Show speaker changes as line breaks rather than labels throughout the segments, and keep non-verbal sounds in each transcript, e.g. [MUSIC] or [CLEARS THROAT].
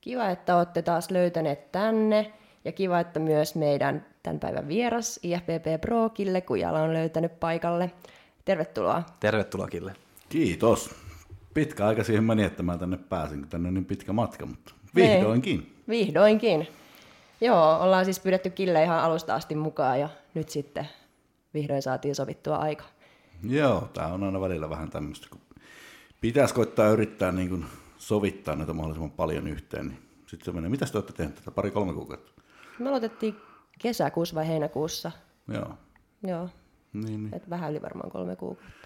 Kiva, että olette taas löytäneet tänne ja kiva, että myös meidän tämän päivän vieras IFPP Pro Kille Kujala on löytänyt paikalle. Tervetuloa.
Tervetuloa Kille.
Kiitos. Pitkä aika siihen meni, että mä tänne pääsin, kun tänne on niin pitkä matka, mutta vihdoinkin.
Ei, vihdoinkin. Joo, ollaan siis pyydetty Kille ihan alusta asti mukaan ja nyt sitten vihdoin saatiin sovittua aika.
Joo, tää on aina välillä vähän tämmöistä, kun pitäisi koittaa yrittää niin kuin sovittaa näitä mahdollisimman paljon yhteen, niin sitten se menee. Mitä te olette tehneet tätä pari-kolme kuukautta?
Me aloitettiin kesäkuussa vai heinäkuussa.
Joo.
Joo,
Niin, niin.
et vähän yli varmaan kolme kuukautta.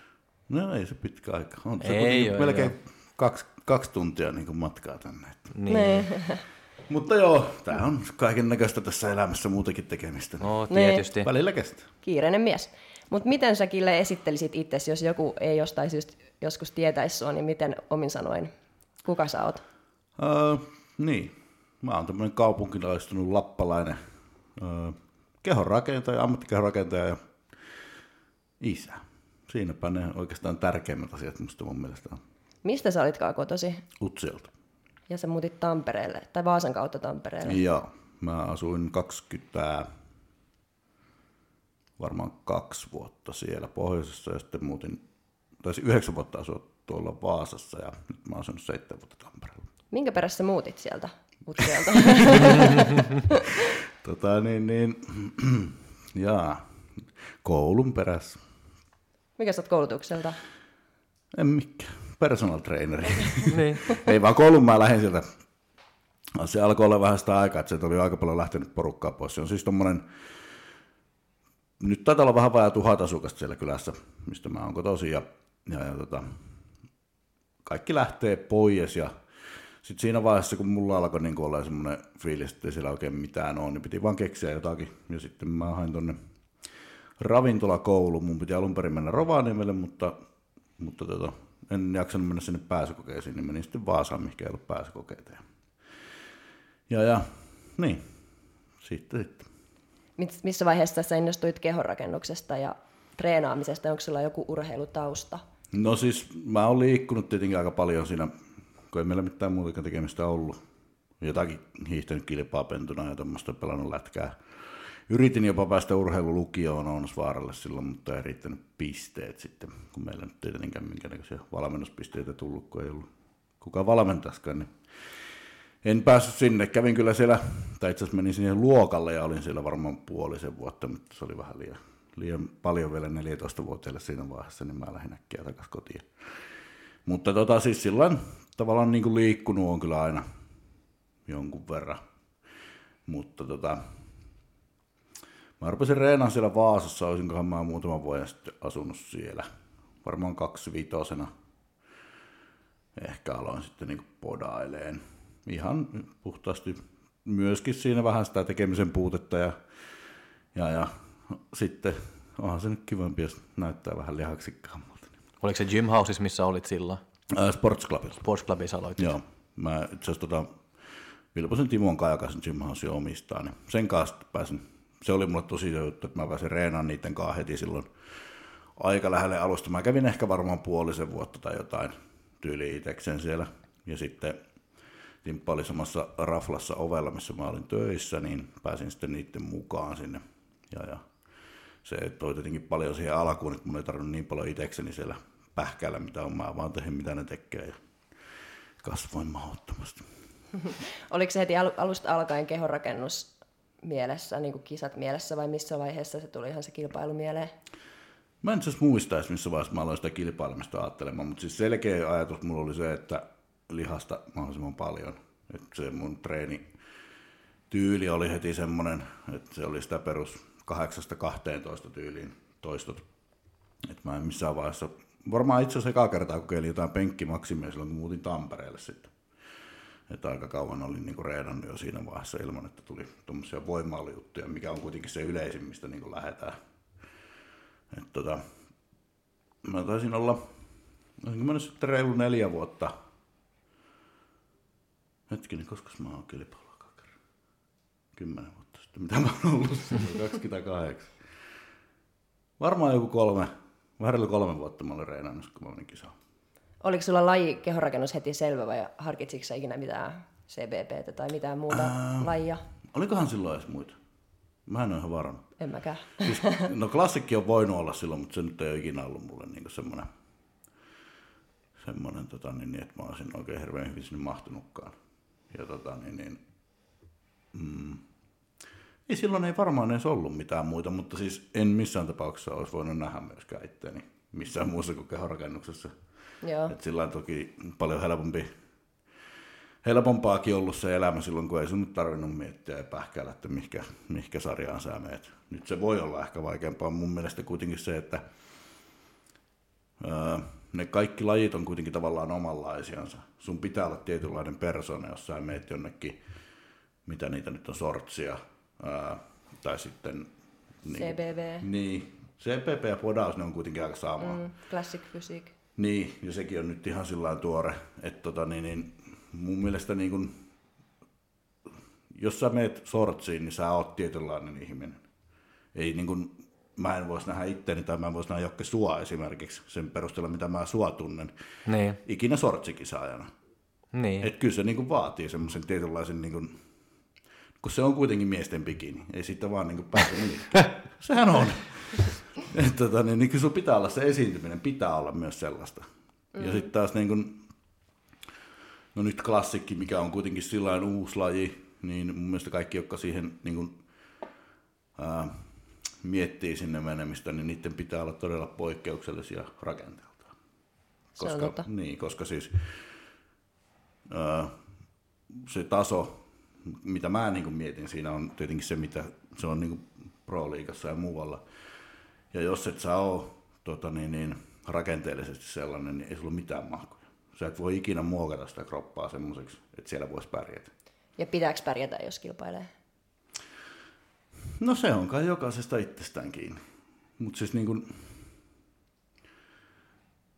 No ei se pitkä aika. On se
Ei
kuitenkin
oo,
melkein
joo.
kaksi, kaksi tuntia niin kuin matkaa tänne.
Niin.
Niin. [LAUGHS]
Mutta joo, tämä on kaiken näköistä tässä elämässä muutakin tekemistä.
No,
Niin.
tietysti.
Välillä kestää.
Kiireinen mies. Mutta miten sä Kille esittelisit itsesi, jos joku ei jostain syystä joskus tietäisi sua, niin miten omin sanoin, kuka sä oot?
Öö, niin, mä oon tämmöinen kaupunkilaistunut lappalainen öö, kehonrakentaja, ammattikehonrakentaja ja isä. Siinäpä ne oikeastaan tärkeimmät asiat musta mun mielestä on
Mistä sä olitkaan kotosi?
Utsiolta.
Ja sä muutit Tampereelle, tai Vaasan kautta Tampereelle.
Joo, mä asuin 20, varmaan kaksi vuotta siellä pohjoisessa ja sitten muutin, tai siis yhdeksän vuotta asua tuolla Vaasassa ja nyt mä asun seitsemän vuotta Tampereella.
Minkä perässä muutit sieltä Utsiolta? [LAUGHS]
Tota niin, niin, [CLEARS THROAT] jaa, koulun perässä.
Mikä sä oot koulutukselta?
En mikään, personal traineri.
niin. [LAUGHS]
Ei vaan koulun mä lähdin sieltä. Se alkoi olla vähän sitä aikaa, että sieltä oli aika paljon lähtenyt porukkaa pois. Se on siis tommonen, nyt taitaa olla vähän vajaa tuhat asukasta siellä kylässä, mistä mä oon kotoisin. Ja, ja, ja tota, kaikki lähtee pois ja sitten siinä vaiheessa, kun mulla alkoi niin olla semmoinen fiilis, että ei siellä oikein mitään ole, niin piti vaan keksiä jotakin. Ja sitten mä hain tonne ravintolakouluun. Mun piti alun perin mennä Rovaniemelle, mutta, mutta tota, en jaksanut mennä sinne pääsykokeisiin, niin menin sitten Vaasaan, mikä ei ollut pääsykokeita. Ja, ja, niin, sitten, sitten.
Missä vaiheessa sä innostuit kehonrakennuksesta ja treenaamisesta? Onko sulla joku urheilutausta?
No siis mä oon liikkunut tietenkin aika paljon siinä, kun ei meillä mitään muuta tekemistä ollut. Jotakin hiihtänyt kilpaa pentuna ja tuommoista pelannut lätkää. Yritin jopa päästä urheilulukioon Ounasvaaralle silloin, mutta ei riittänyt pisteet sitten, kun meillä nyt ei tietenkään minkäännäköisiä valmennuspisteitä tullut, kun ei ollut kukaan valmentaskaan. Niin en päässyt sinne. Kävin kyllä siellä, tai itse asiassa menin sinne luokalle ja olin siellä varmaan puolisen vuotta, mutta se oli vähän liian, liian paljon vielä 14-vuotiaille siinä vaiheessa, niin mä lähdin äkkiä takaisin kotiin. Mutta tota, siis silloin tavallaan niin kuin liikkunut on kyllä aina jonkun verran. Mutta tota, mä rupesin reenaan siellä Vaasassa, olisinkohan mä muutaman vuoden sitten asunut siellä. Varmaan kaksi viitosena. Ehkä aloin sitten niin podaileen. Ihan puhtaasti myöskin siinä vähän sitä tekemisen puutetta ja, ja, ja sitten onhan se nyt kivempi, jos näyttää vähän lihaksikkaammalta.
Oliko se Gym Houses, missä olit silloin?
Ää, Sports Clubilla.
Sports Clubissa aloitit?
Joo, mä itse asiassa tota, Vilposen Timon Kajakaisen Gym House omistaa, niin sen kanssa pääsin, se oli mulle tosi juttu, että mä pääsin reenaan niiden kanssa heti silloin aika lähelle alusta. Mä kävin ehkä varmaan puolisen vuotta tai jotain tyyli itekseen siellä, ja sitten Timppa oli samassa raflassa ovella, missä mä olin töissä, niin pääsin sitten niiden mukaan sinne, ja, ja se toi tietenkin paljon siihen alkuun, että mun ei tarvinnut niin paljon itekseni siellä pähkäillä, mitä on, mä vaan tehdä, mitä ne tekee, ja kasvoin mahdottomasti. [LAUGHS]
Oliko se heti al- alusta alkaen kehonrakennus mielessä, niin kuin kisat mielessä, vai missä vaiheessa se tuli ihan se kilpailu mieleen?
Mä en asiassa muista missä vaiheessa mä aloin sitä kilpailemista ajattelemaan, mutta siis selkeä ajatus mulla oli se, että lihasta mahdollisimman paljon. Että se mun treeni tyyli oli heti semmoinen, että se oli sitä perus 8-12 tyyliin toistot. Että mä en missään vaiheessa, varmaan itse asiassa ekaa kertaa kokeilin jotain penkkimaksimia silloin, kun muutin Tampereelle sitten. Että aika kauan olin niinku reenannut jo siinä vaiheessa ilman, että tuli tuommoisia voimailujuttuja, mikä on kuitenkin se yleisin, mistä niinku lähdetään. Et tota, mä taisin olla, olisinko sitten reilu neljä vuotta Hetkinen, koska mä oon kilpailu kerran? Kymmenen vuotta sitten. Mitä mä oon ollut silloin? 28. Varmaan joku kolme, vähän kolme vuotta mä olin reenannut, kun mä menin kisaan.
Oliko sulla laji kehorakennus heti selvä vai harkitsitko sä ikinä mitään CBPtä tai mitään muuta Ää... lajia?
Olikohan silloin edes muita? Mä en ole ihan varma.
En mäkään.
Siis, no klassikki on voinut olla silloin, mutta se nyt ei ole ikinä ollut mulle niin semmoinen, semmoinen tota, niin, että mä olisin oikein hirveän hyvin sinne mahtunutkaan. Ja tota, niin, niin, mm, ei silloin ei varmaan edes ollut mitään muita, mutta siis en missään tapauksessa olisi voinut nähdä myöskään itseäni missään muussa kuin kehorakennuksessa.
Joo.
Et sillä on toki paljon helpompi, helpompaakin ollut se elämä silloin, kun ei sun nyt tarvinnut miettiä ja pähkäillä, että mihinkä, mihinkä sarjaan sä meet. Nyt se voi olla ehkä vaikeampaa. Mun mielestä kuitenkin se, että öö, ne kaikki lajit on kuitenkin tavallaan omanlaisiansa. Sun pitää olla tietynlainen persona, jos sä meet jonnekin, mitä niitä nyt on, sortsia, öö, tai sitten...
Niin, CBV.
Niin, CPP ja podaus, ne on kuitenkin aika samaa.
Mm, classic physique.
Niin, ja sekin on nyt ihan sillä tuore, että tota, niin, niin, mun mielestä niin kun, jos sä meet sortsiin, niin sä oot tietynlainen ihminen. Ei niin kun, mä en voisi nähdä itteeni tai mä en voisi nähdä Jokke Sua esimerkiksi sen perusteella, mitä mä Sua tunnen.
Niin.
Ikinä sortsikisaajana.
Niin.
Et kyllä se niin kun, vaatii semmoisen tietynlaisen, niin kun, kun se on kuitenkin miesten bikini, ei siitä vaan niin pääse. [LAUGHS] Sehän on. Et, tota, niin, niin kyllä sun pitää olla se esiintyminen, pitää olla myös sellaista. Mm. Ja sitten taas niin kun, no nyt klassikki, mikä on kuitenkin sillä uusi laji, niin mun mielestä kaikki, jotka siihen niin kun, ää, miettii sinne menemistä, niin niiden pitää olla todella poikkeuksellisia rakenteeltaan. Koska, niin, koska siis ää, se taso, mitä mä niin mietin siinä on tietenkin se, mitä se on niin pro-liigassa ja muualla – ja jos et sä ole tota niin, niin, rakenteellisesti sellainen, niin ei sulla mitään mahkuja. Sä et voi ikinä muokata sitä kroppaa semmoiseksi, että siellä voisi pärjätä.
Ja pitääkö pärjätä, jos kilpailee?
No se on kai jokaisesta itsestään kiinni. Mutta siis niin kuin,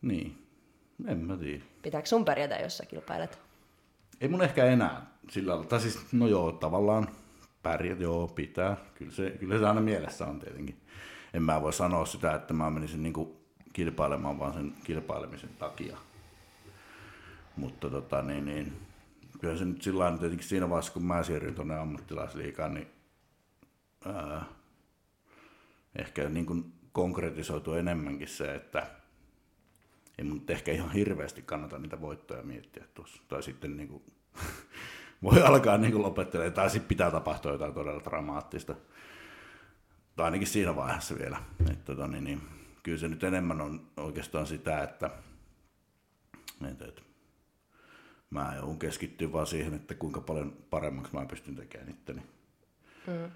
niin, en mä tiedä.
Pitääkö sun pärjätä, jos sä kilpailet?
Ei mun ehkä enää sillä lailla. Tai siis, no joo, tavallaan pärjät, joo, pitää. Kyllä se, kyllä se aina mielessä on tietenkin en mä voi sanoa sitä, että mä menisin niin kilpailemaan vaan sen kilpailemisen takia. Mutta tota, niin, niin, kyllä se nyt sillä tietenkin siinä vaiheessa, kun mä siirryin tuonne ammattilaisliikaan, niin ää, ehkä niin kuin konkretisoitu enemmänkin se, että ei mun ehkä ihan hirveästi kannata niitä voittoja miettiä tuossa. Tai sitten niin kuin, [LAUGHS] voi alkaa niin lopettelemaan, tai sitten pitää tapahtua jotain todella dramaattista tai ainakin siinä vaiheessa vielä. Että, tota, niin, niin, kyllä se nyt enemmän on oikeastaan sitä, että, että, että mä joudun keskittyä vaan siihen, että kuinka paljon paremmaksi mä pystyn tekemään itteni. Mm.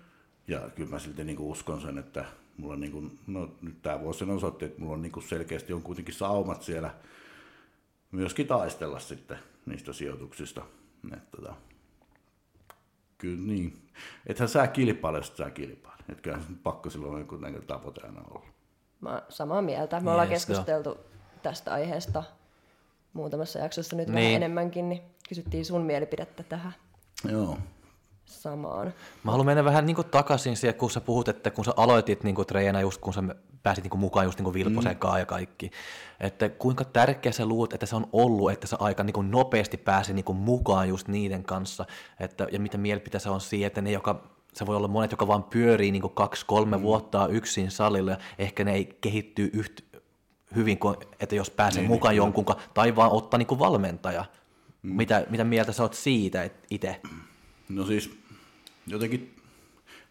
Ja kyllä mä silti niin uskon sen, että mulla niin kuin, no nyt tämä vuosi osoitti, että mulla on niin selkeästi on kuitenkin saumat siellä myöskin taistella sitten niistä sijoituksista. Että, tota, kyllä niin. Ethän sä kilpaile, jos sä kilpaile. Että kyllä pakko silloin joku tavoite aina olla.
Mä samaa mieltä. Me yes, ollaan keskusteltu jo. tästä aiheesta muutamassa jaksossa nyt niin. vähän enemmänkin, niin kysyttiin sun mielipidettä tähän.
Joo.
Samaan.
Mä haluan mennä vähän niin takaisin siihen, kun sä puhut, että kun sä aloitit niin treena just kun sä pääsit niin mukaan just niin Vilposen mm. ja kaikki, että kuinka tärkeä sä luut, että se on ollut, että sä aika niin nopeasti pääsi niin mukaan just niiden kanssa, että, ja mitä mielipiteessä on siihen, että ne, joka se voi olla monet, jotka vaan pyörii niin kaksi-kolme mm. vuotta yksin salilla, ja ehkä ne ei kehittyy yhtä hyvin kuin, että jos pääsee niin, mukaan niin, jonkun, tai vaan ottaa niin kuin valmentaja. Mm. Mitä, mitä mieltä sä oot siitä itse?
No siis jotenkin,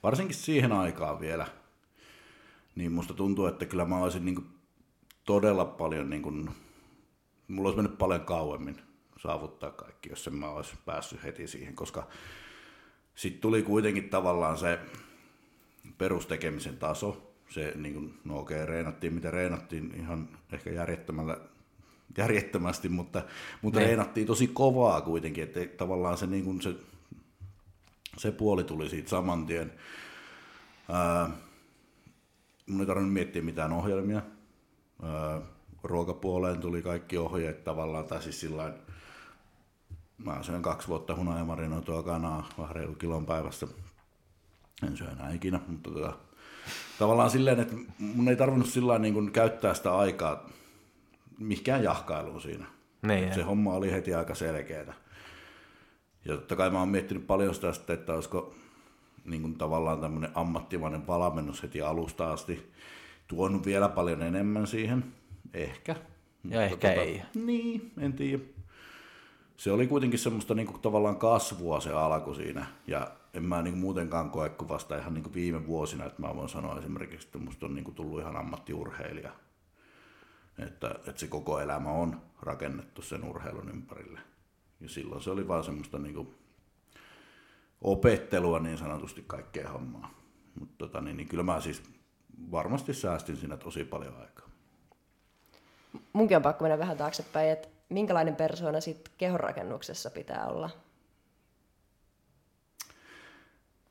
varsinkin siihen aikaan vielä, niin musta tuntuu, että kyllä mä olisin niin todella paljon, niin kuin, mulla olisi mennyt paljon kauemmin saavuttaa kaikki, jos en mä olisi päässyt heti siihen, koska sitten tuli kuitenkin tavallaan se perustekemisen taso. Se, niin kuin, no okei, reenattiin mitä reenattiin ihan ehkä järjettömällä, järjettömästi, mutta, mutta ne. Niin. reenattiin tosi kovaa kuitenkin, että tavallaan se, niin kuin se, se puoli tuli siitä saman tien. Ää, mun ei tarvinnut miettiä mitään ohjelmia. Ää, ruokapuoleen tuli kaikki ohjeet tavallaan, tai siis sillain, mä syön kaksi vuotta hunajamarinoitua kanaa, vähän reilu kilon päivässä. En syö enää ikinä, mutta tota, tavallaan silleen, että mun ei tarvinnut sillä niin kuin käyttää sitä aikaa mihinkään jahkailuun siinä.
Niin,
se homma oli heti aika selkeää. Ja totta kai mä oon miettinyt paljon sitä, sitten, että olisiko niin kuin tavallaan tämmöinen ammattimainen valmennus heti alusta asti tuonut vielä paljon enemmän siihen. Ehkä.
Ja ehkä ei.
Niin, en tiedä. Se oli kuitenkin semmoista niin kuin, tavallaan kasvua se alku siinä. Ja en mä niin kuin, muutenkaan koe kuin vasta ihan niin kuin viime vuosina, että mä voin sanoa esimerkiksi, että musta on niin kuin, tullut ihan ammattiurheilija. Että, että se koko elämä on rakennettu sen urheilun ympärille. Ja silloin se oli vaan semmoista niin kuin, opettelua niin sanotusti kaikkea hommaa. Mutta tota, niin, niin kyllä mä siis varmasti säästin siinä tosi paljon aikaa.
Munkin on pakko mennä vähän taaksepäin, että minkälainen persoona sitten kehonrakennuksessa pitää olla?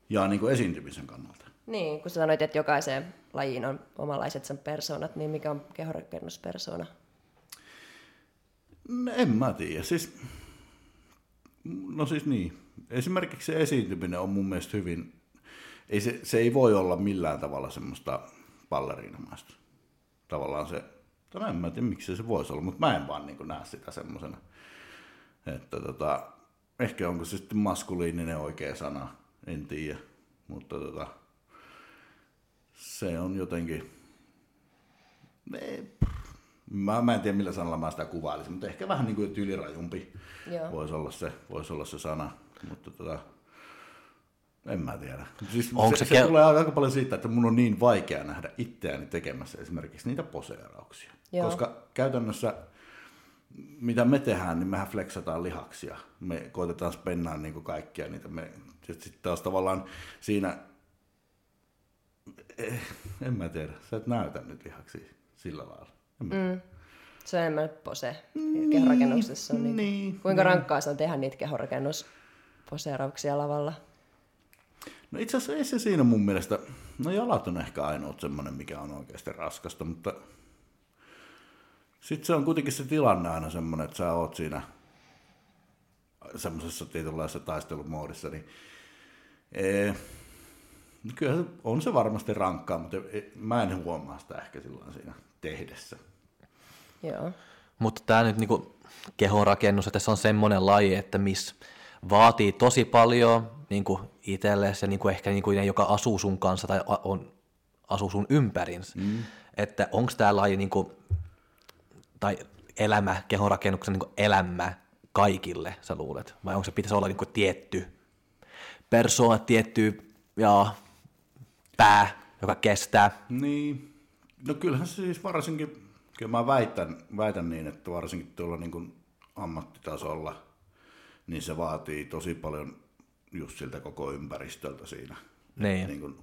Ja niin kuin esiintymisen kannalta.
Niin, kun sanoit, että jokaiseen lajiin on omanlaiset sen persoonat, niin mikä on kehonrakennuspersona?
No, en mä tiedä. Siis, no siis niin. Esimerkiksi se esiintyminen on mun mielestä hyvin, ei se, se ei voi olla millään tavalla semmoista balleriinamaista. Tavallaan se, tai en mä tiedä miksi se voisi olla, mutta mä en vaan niin näe sitä semmoisena. Että tota, ehkä onko se sitten maskuliininen oikea sana, en tiedä. Mutta tota, se on jotenkin, ei, Mä, mä en tiedä millä sanalla mä sitä kuvailisin, mutta ehkä vähän niin kuin tyylirajumpi
Joo.
voisi olla, se, voisi olla se sana. Mutta tota, en mä tiedä. Siis
Onko
se,
se
se, tulee aika paljon siitä, että mun on niin vaikea nähdä itseäni tekemässä esimerkiksi niitä poseerauksia.
Joo.
Koska käytännössä mitä me tehdään, niin mehän flexataan lihaksia. Me koitetaan spennaa niin kuin kaikkia niitä. Me, sitten taas tavallaan siinä, eh, en mä tiedä, sä et näytä nyt lihaksia sillä lailla. En mä
Mm. Se on enemmän pose kehonrakennuksessa. On niin.
niin,
Kuinka rankkaa se on tehdä niitä kehonrakennusposeerauksia lavalla?
No itse asiassa ei se siinä mun mielestä, no jalat on ehkä ainoa semmoinen, mikä on oikeasti raskasta, mutta sitten se on kuitenkin se tilanne aina semmoinen, että sä oot siinä semmoisessa tietynlaisessa taistelumoodissa, niin ee, kyllä se, on se varmasti rankkaa, mutta ei- mä en huomaa sitä ehkä silloin siinä tehdessä.
Joo.
Mutta tämä nyt niinku kehonrakennus, että se on semmoinen laji, että missä vaatii tosi paljon niinku itselle se niinku ehkä niinku ne, joka asuu sun kanssa tai on, asuu sun ympärinsä. Mm. Että onko tämä laji niinku, tai elämä, kehonrakennuksen niinku elämä kaikille, sä luulet? Vai onko se pitäisi olla niinku tietty persoona, tietty ja pää, joka kestää?
Niin, no kyllähän se siis varsinkin, kyllä mä väitän, väitän niin, että varsinkin tuolla niin kuin ammattitasolla, niin se vaatii tosi paljon just siltä koko ympäristöltä siinä.
Niin.
Niin kuin,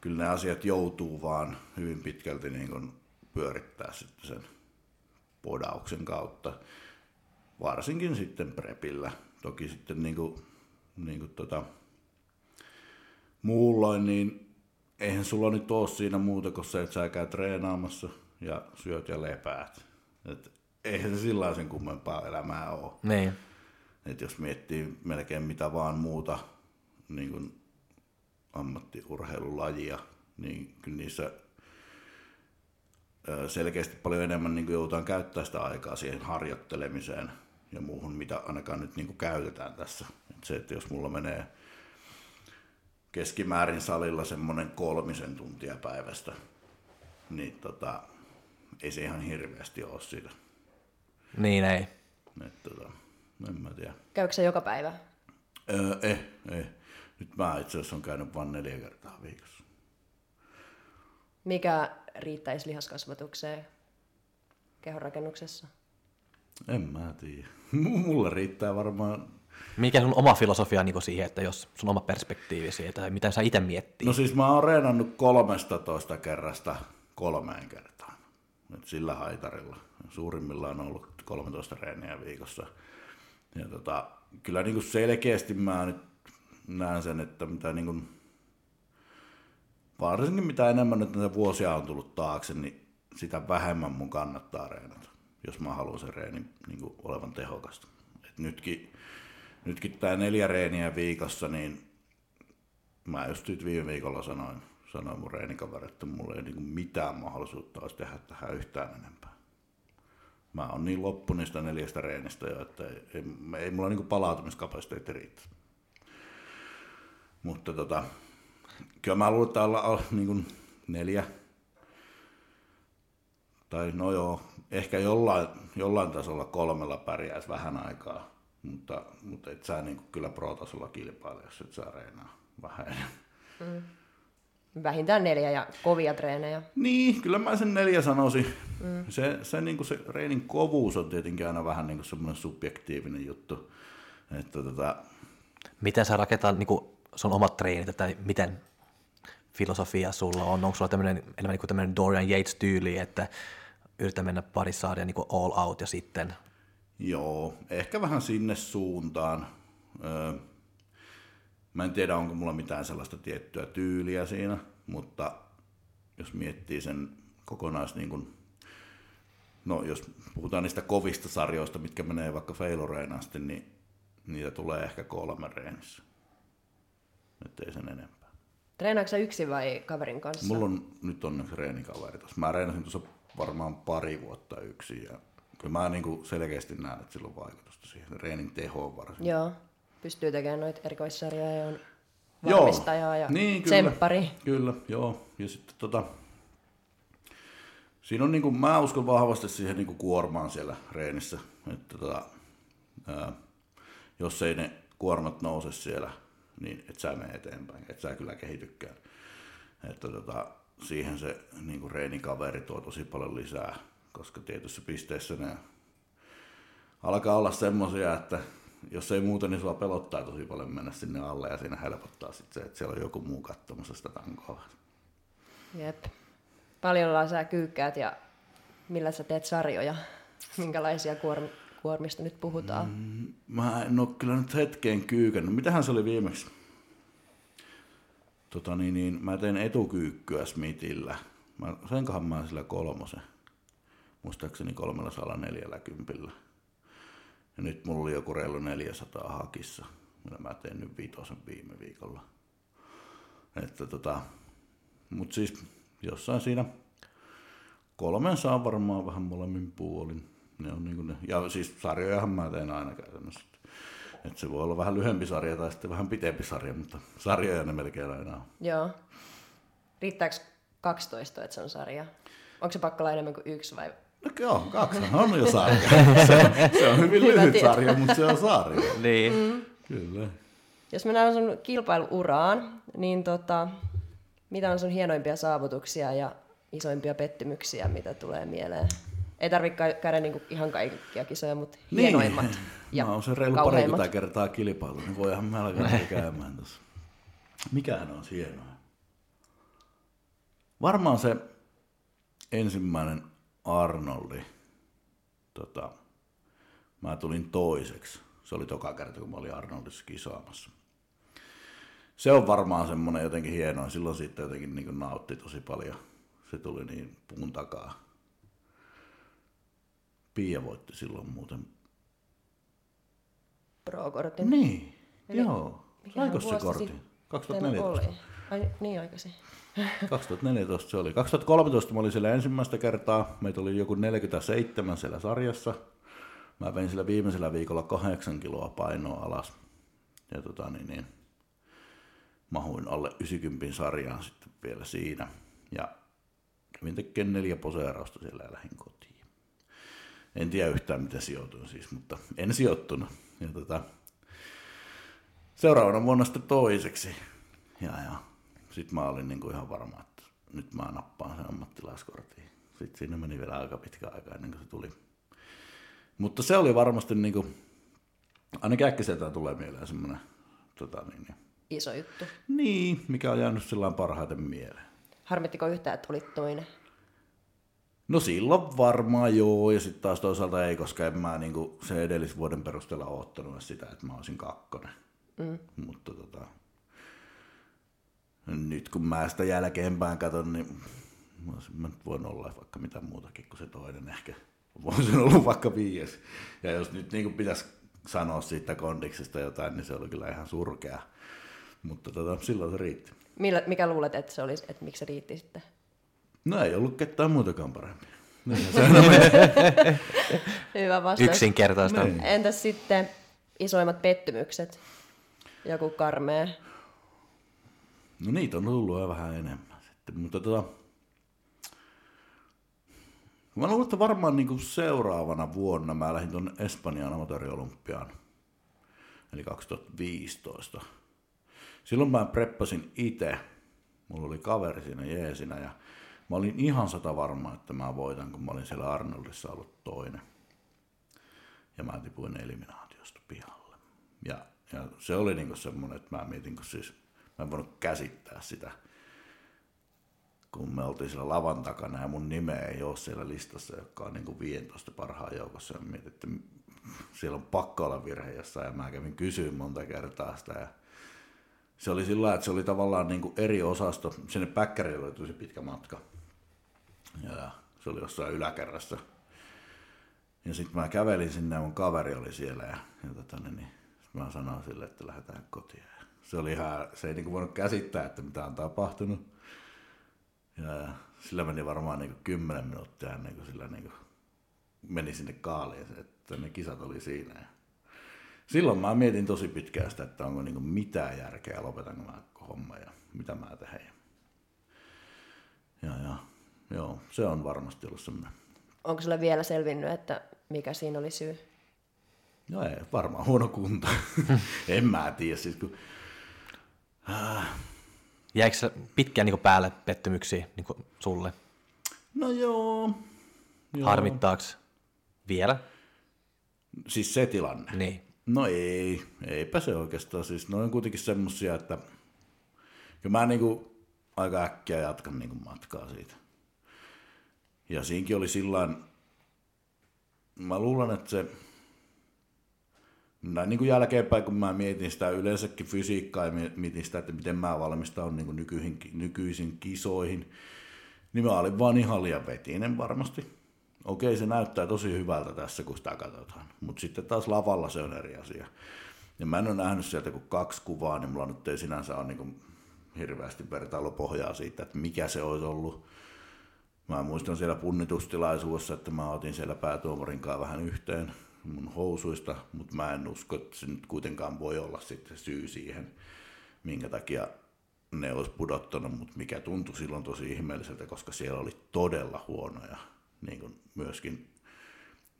kyllä ne asiat joutuu vaan hyvin pitkälti niin kuin pyörittää sitten sen podauksen kautta. Varsinkin sitten prepillä. Toki sitten niin kuin, niin kuin tota, muulloin, niin eihän sulla nyt ole siinä muuta kuin se, että sä käyt treenaamassa ja syöt ja lepäät. Et eihän se sillä sen kummempaa elämää ole.
Niin.
Et jos miettii melkein mitä vaan muuta niin kuin ammattiurheilulajia, niin kyllä niissä selkeästi paljon enemmän niin kuin joudutaan käyttää sitä aikaa siihen harjoittelemiseen ja muuhun, mitä ainakaan nyt niin kuin käytetään tässä. Et se, että jos mulla menee keskimäärin salilla semmoinen kolmisen tuntia päivästä, niin tota, ei se ihan hirveästi ole siitä.
Niin ei.
Et, tota, en mä tiedä.
Käykö se joka päivä?
Öö, eh, eh. Nyt mä itse asiassa on käynyt vain neljä kertaa viikossa.
Mikä riittäisi lihaskasvatukseen kehonrakennuksessa?
En mä tiedä. [LAUGHS] Mulla riittää varmaan...
Mikä sun oma filosofia niin siihen, että jos sun oma perspektiivi siitä, tai miten sä itse miettii?
No siis mä oon reenannut 13 kerrasta kolmeen kertaan. Et sillä haitarilla. Suurimmillaan on ollut 13 reeniä viikossa. Ja tota, kyllä niin kuin selkeästi mä nyt näen sen, että mitä niin kuin, varsinkin mitä enemmän nyt näitä vuosia on tullut taakse, niin sitä vähemmän mun kannattaa reenata, jos mä haluan sen reenin niin kuin olevan tehokasta. Et nytkin, nytkin tämä neljä reeniä viikossa, niin mä just nyt viime viikolla sanoin, sanoin mun reenikaverille, että mulla ei niinku mitään mahdollisuutta olisi tehdä tähän yhtään enempää. Mä oon niin loppu niistä neljästä reenistä jo, että ei, ei, ei mulla niinku palautumiskapasiteetti riitä. Mutta tota, kyllä mä luulen, että olla niin kuin neljä, tai no joo, ehkä jollain, jollain tasolla kolmella pärjäisi vähän aikaa, mutta, mutta et sä niin kyllä pro-tasolla kilpaile, jos et sä reenaa vähän enemmän. Mm.
Vähintään neljä ja kovia treenejä.
Niin, kyllä mä sen neljä sanoisin. Mm. Se, se, niin kuin se reenin kovuus on tietenkin aina vähän niin kuin semmoinen subjektiivinen juttu. Että tota...
Miten sä rakentaa niin kuin sun omat treenit, tai miten filosofia sulla on? Onko sulla tämmöinen, enemmän niin kuin tämmöinen Dorian Yates-tyyli, että yritän mennä pari saaria niin all out ja sitten?
Joo, ehkä vähän sinne suuntaan. Öö, mä en tiedä, onko mulla mitään sellaista tiettyä tyyliä siinä, mutta jos miettii sen kokonais niin kuin, no jos puhutaan niistä kovista sarjoista, mitkä menee vaikka failoreen asti, niin niitä tulee ehkä kolme reenissä. Nyt ei sen enempää.
Treenaatko yksin vai kaverin kanssa?
Mulla on nyt onneksi reenikaveri tuossa. Mä reenasin tuossa varmaan pari vuotta yksin ja kyllä mä niin kuin selkeästi näen, että sillä on vaikutusta siihen reenin tehoon varsin.
Joo, pystyy tekemään noita erikoissarjoja ja on valmistajaa ja niin, kyllä, tsemppari.
Kyllä, joo. Ja sitten tota, siinä on niin kuin, mä uskon vahvasti siihen niin kuin kuormaan siellä reenissä, että tota, ää, jos ei ne kuormat nouse siellä, niin et sä mene eteenpäin, et sä kyllä kehitykään. Että tota, siihen se niin kuin reenikaveri tuo tosi paljon lisää, koska tietyssä pisteessä ne alkaa olla semmoisia, että jos ei muuta, niin sua pelottaa tosi paljon mennä sinne alle ja siinä helpottaa sitten se, että siellä on joku muu katsomassa sitä tankoa.
Jep. Paljon sä kyykkäät ja millä sä teet sarjoja? Minkälaisia kuorm- kuormista nyt puhutaan? Mm,
mä en ole kyllä nyt hetkeen kyykännyt. Mitähän se oli viimeksi? Tota niin, niin, mä tein etukyykkyä Smithillä. Mä, senkohan mä sillä kolmosen. Muistaakseni kolmella neljällä kympillä. Ja nyt mulla oli joku reilu 400 hakissa, millä mä tein nyt viitosen viime viikolla. Että tota, mut siis jossain siinä kolmen saa varmaan vähän molemmin puolin. Ne on niin ne, ja siis sarjojahan mä teen aina käytännössä. Et se voi olla vähän lyhempi sarja tai sitten vähän pitempi sarja, mutta sarjoja ne melkein aina on.
Joo. Riittääkö 12, että se on sarja? Onko se pakko olla enemmän kuin yksi vai
No joo, kaksi on jo [LAUGHS] sarja. Se, se on hyvin Hyvä lyhyt tieto. sarja, mutta se on sarja.
niin. Mm.
Kyllä.
Jos mennään sun kilpailuuraan, niin tota, mitä on sun hienoimpia saavutuksia ja isoimpia pettymyksiä, mitä tulee mieleen? Ei tarvitse käydä niinku ihan kaikkia kisoja, mutta niin. hienoimmat ja
Mä oon se reilu parikymmentä kertaa kilpailu, niin voihan mä alkaa [LAUGHS] käymään tuossa. Mikähän on hienoa? Varmaan se ensimmäinen Arnoldi, tota, mä tulin toiseksi. Se oli toka kerta, kun mä olin Arnoldissa kisaamassa. Se on varmaan semmoinen jotenkin hienoa. Silloin siitä jotenkin niin nautti tosi paljon. Se tuli niin puun takaa. Pia voitti silloin muuten.
Pro-kortin?
Niin, Eli joo. Saiko se kortin? 2014.
Oli. Ai, niin aikaisin.
2014 se oli. 2013 mä olin siellä ensimmäistä kertaa. Meitä oli joku 47 siellä sarjassa. Mä vein sillä viimeisellä viikolla 8 kiloa painoa alas. Ja tota niin, niin mahuin alle 90 sarjaan sitten vielä siinä. Ja kävin tekemään neljä poseerausta siellä ja lähdin kotiin. En tiedä yhtään mitä sijoituin siis, mutta en sijoittunut. Ja tota, seuraavana vuonna sitten toiseksi. Ja, ja sitten mä olin niinku ihan varma, että nyt mä nappaan sen ammattilaiskortin. Sitten siinä meni vielä aika pitkä aika ennen kuin se tuli. Mutta se oli varmasti niinku, ainakin äkkiseltä tulee mieleen semmoinen tota, niin, niin.
iso juttu.
Niin, mikä on jäänyt sillä parhaiten mieleen.
Harmittiko yhtään, että olit toinen?
No silloin varmaan joo, ja sitten taas toisaalta ei, koska en mä niinku sen edellisvuoden perusteella ottanut sitä, että mä olisin kakkonen. Mm. Mutta tota, nyt kun mä sitä jälkeenpäin katson, niin mä voin olla vaikka mitä muutakin kuin se toinen ehkä. Voisin [LAUGHS] olla vaikka viies. Ja jos nyt niin pitäisi sanoa siitä kondiksesta jotain, niin se oli kyllä ihan surkea. Mutta tota, silloin se riitti.
Millä, mikä luulet, että se olisi, että miksi se riitti sitten?
No ei ollut ketään muutakaan parempia. [LAUGHS] Niin, se [LAUGHS]
Hyvä vastaus.
Yksinkertaista.
Entäs sitten isoimmat pettymykset? Joku karmea.
No niitä on tullut jo vähän enemmän sitten, mutta tota, mä luulen, että varmaan niin seuraavana vuonna mä lähdin tuonne Espanjan amatööriolympiaan, eli 2015. Silloin mä preppasin itse, mulla oli kaveri siinä jeesinä ja mä olin ihan sata varma, että mä voitan, kun mä olin siellä Arnoldissa ollut toinen. Ja mä tipuin eliminaatiosta pihalle. Ja, ja se oli niinku semmoinen, että mä mietin, kun siis mä en voinut käsittää sitä, kun me oltiin siellä lavan takana ja mun nimeä ei ole siellä listassa, joka on niinku 15 parhaan joukossa. Ja mietin, että siellä on pakko olla virhe jossain ja mä kävin kysyä monta kertaa sitä ja se oli sillä että se oli tavallaan niin kuin eri osasto. Sinne päkkärille oli tosi pitkä matka. Ja se oli jossain yläkerrassa. Ja sitten mä kävelin sinne ja mun kaveri oli siellä ja, ja tota, niin, niin, mä sanoin sille, että lähdetään kotiin. Se oli ihan, se ei niinku voinut käsittää, että mitä on tapahtunut. Ja sillä meni varmaan niinku kymmenen minuuttia ennen kuin sillä niinku meni sinne kaaliin, että ne kisat oli siinä. Ja silloin mä mietin tosi pitkään sitä, että onko niinku mitään järkeä, lopetanko mä homma ja mitä mä teen. Ja, ja joo, se on varmasti ollut semmoinen.
Onko sulle vielä selvinnyt, että mikä siinä oli syy?
No ei, varmaan huono kunto. [LAUGHS] en mä tiedä, siis kun...
Jäikö se pitkään niin päälle pettymyksiä niin sulle?
No joo. joo.
Harmittaaks vielä?
Siis se tilanne.
Niin.
No ei, eipä se oikeastaan. Siis ne on kuitenkin semmosia, että kyllä mä niinku aika äkkiä jatkan niinku matkaa siitä. Ja siinkin oli sillä mä luulen, että se, näin niin kuin jälkeenpäin, kun mä mietin sitä yleensäkin fysiikkaa ja mietin sitä, että miten mä valmistaudun niin nykyisin, nykyisin kisoihin, niin mä olin vaan ihan liian vetinen varmasti. Okei, se näyttää tosi hyvältä tässä, kun sitä katsotaan, mutta sitten taas lavalla se on eri asia. Ja mä en ole nähnyt sieltä kuin kaksi kuvaa, niin mulla nyt ei sinänsä ole niin hirveästi vertailupohjaa siitä, että mikä se olisi ollut. Mä muistan siellä punnitustilaisuudessa, että mä otin siellä päätuomarin kanssa vähän yhteen mun housuista, mutta mä en usko, että se nyt kuitenkaan voi olla sitten syy siihen, minkä takia ne olisi pudottanut, mutta mikä tuntui silloin tosi ihmeelliseltä, koska siellä oli todella huonoja niin kuin myöskin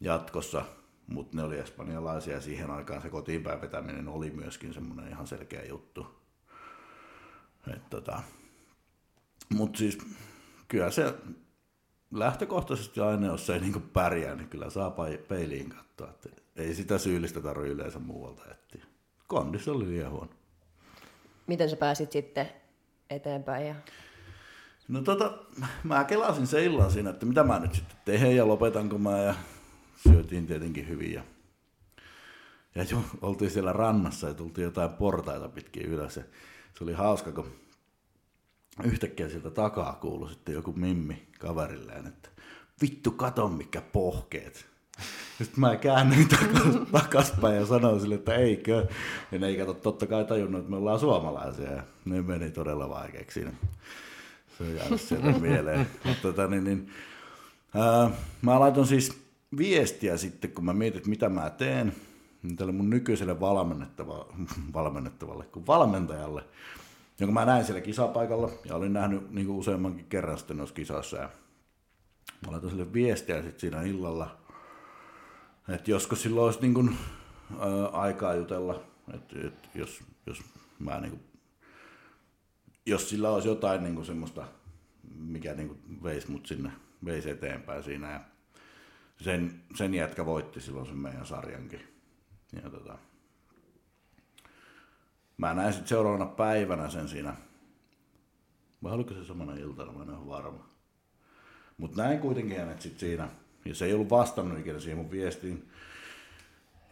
jatkossa, mutta ne oli espanjalaisia ja siihen aikaan se kotiinpäin vetäminen oli myöskin semmoinen ihan selkeä juttu. Tota, mutta siis kyllä se lähtökohtaisesti aina, jos ei niin pärjää, niin kyllä saa peiliin katsoa. Että ei sitä syyllistä tarvitse yleensä muualta etsiä. Kondis oli liian huono.
Miten sä pääsit sitten eteenpäin? Ja...
No tota, mä kelasin se illan siinä, että mitä mä nyt sitten teen ja lopetanko mä ja syötiin tietenkin hyvin. Ja, ja jo, oltiin siellä rannassa ja tultiin jotain portaita pitkin ylös. Ja se oli hauska, kun yhtäkkiä sieltä takaa kuului sitten joku mimmi kaverilleen, että vittu kato mikä pohkeet. Sitten mä käännyin takas, [LAUGHS] takaspäin ja sanoin sille, että eikö. Ja ne ei kato totta kai tajunnut, että me ollaan suomalaisia. Ja ne meni todella vaikeaksi siinä. Se on jäänyt sieltä [LAUGHS] mieleen. Mutta tota, niin, niin, ää, mä laitoin siis viestiä sitten, kun mä mietin, että mitä mä teen, niin tälle mun nykyiselle valmennettava, valmennettavalle, kuin valmentajalle, jonka mä näin siellä kisapaikalla ja olin nähnyt niin kuin useammankin kerran sitten noissa kisoissa. Ja mä laitoin sille viestiä sitten siinä illalla, että josko silloin olisi niin kuin, ää, aikaa jutella, että, että jos, jos mä niin kuin, jos sillä olisi jotain niin kuin semmoista, mikä niin kuin veisi mut sinne, veisi eteenpäin siinä. Ja sen, sen jätkä voitti silloin sen meidän sarjankin. Ja tota, Mä näin sitten seuraavana päivänä sen siinä. Vai oliko se samana iltana, mä en ole varma. Mutta näin kuitenkin hänet sitten siinä. Ja se ei ollut vastannut ikinä siihen mun viestiin.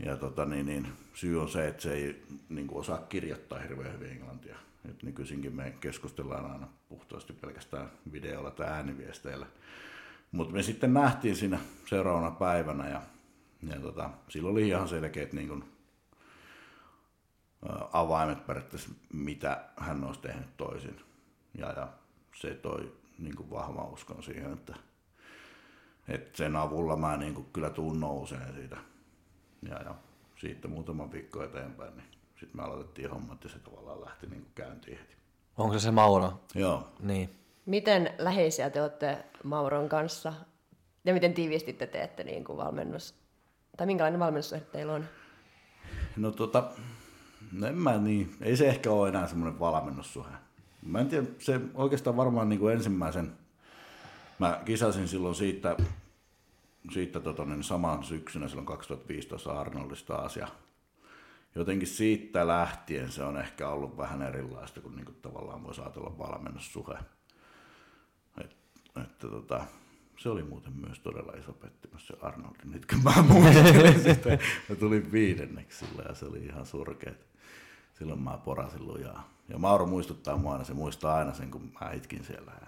Ja tota, niin, niin, syy on se, että se ei niin kuin osaa kirjoittaa hirveän hyvin englantia. Et nykyisinkin me keskustellaan aina puhtaasti pelkästään videolla tai ääniviesteillä. Mutta me sitten nähtiin siinä seuraavana päivänä ja, ja tota, sillä oli ihan selkeät niin kuin, avaimet periaatteessa, mitä hän olisi tehnyt toisin. Ja, ja se toi niin kuin vahva uskon siihen, että, että sen avulla mä niin kuin kyllä tuun nouseen siitä. Ja, ja siitä muutama viikko eteenpäin, niin sitten me aloitettiin hommat ja se tavallaan lähti niin kuin käyntiin heti.
Onko se se Mauro?
Joo.
Niin.
Miten läheisiä te olette Mauron kanssa ja miten tiiviisti te teette niin kuin valmennus, tai minkälainen valmennussuhde teillä on?
No tota, en mä niin, ei se ehkä ole enää semmoinen valmennussuhe. Mä en tiedä, se oikeastaan varmaan niin kuin ensimmäisen, mä kisasin silloin siitä, siitä tota, niin saman syksynä silloin 2015 Arnoldista taas ja jotenkin siitä lähtien se on ehkä ollut vähän erilaista kuin, niin kuin tavallaan voisi ajatella valmennussuhe. Et, että tota, se oli muuten myös todella iso pettymys se Arnoldi. Nyt kun mä muistelen [LAUGHS] sitä, mä tulin viidenneksi sillä ja se oli ihan surkea. Silloin mä porasin lujaa. Ja Mauro muistuttaa mua aina, se muistaa aina sen, kun mä itkin siellä. Ja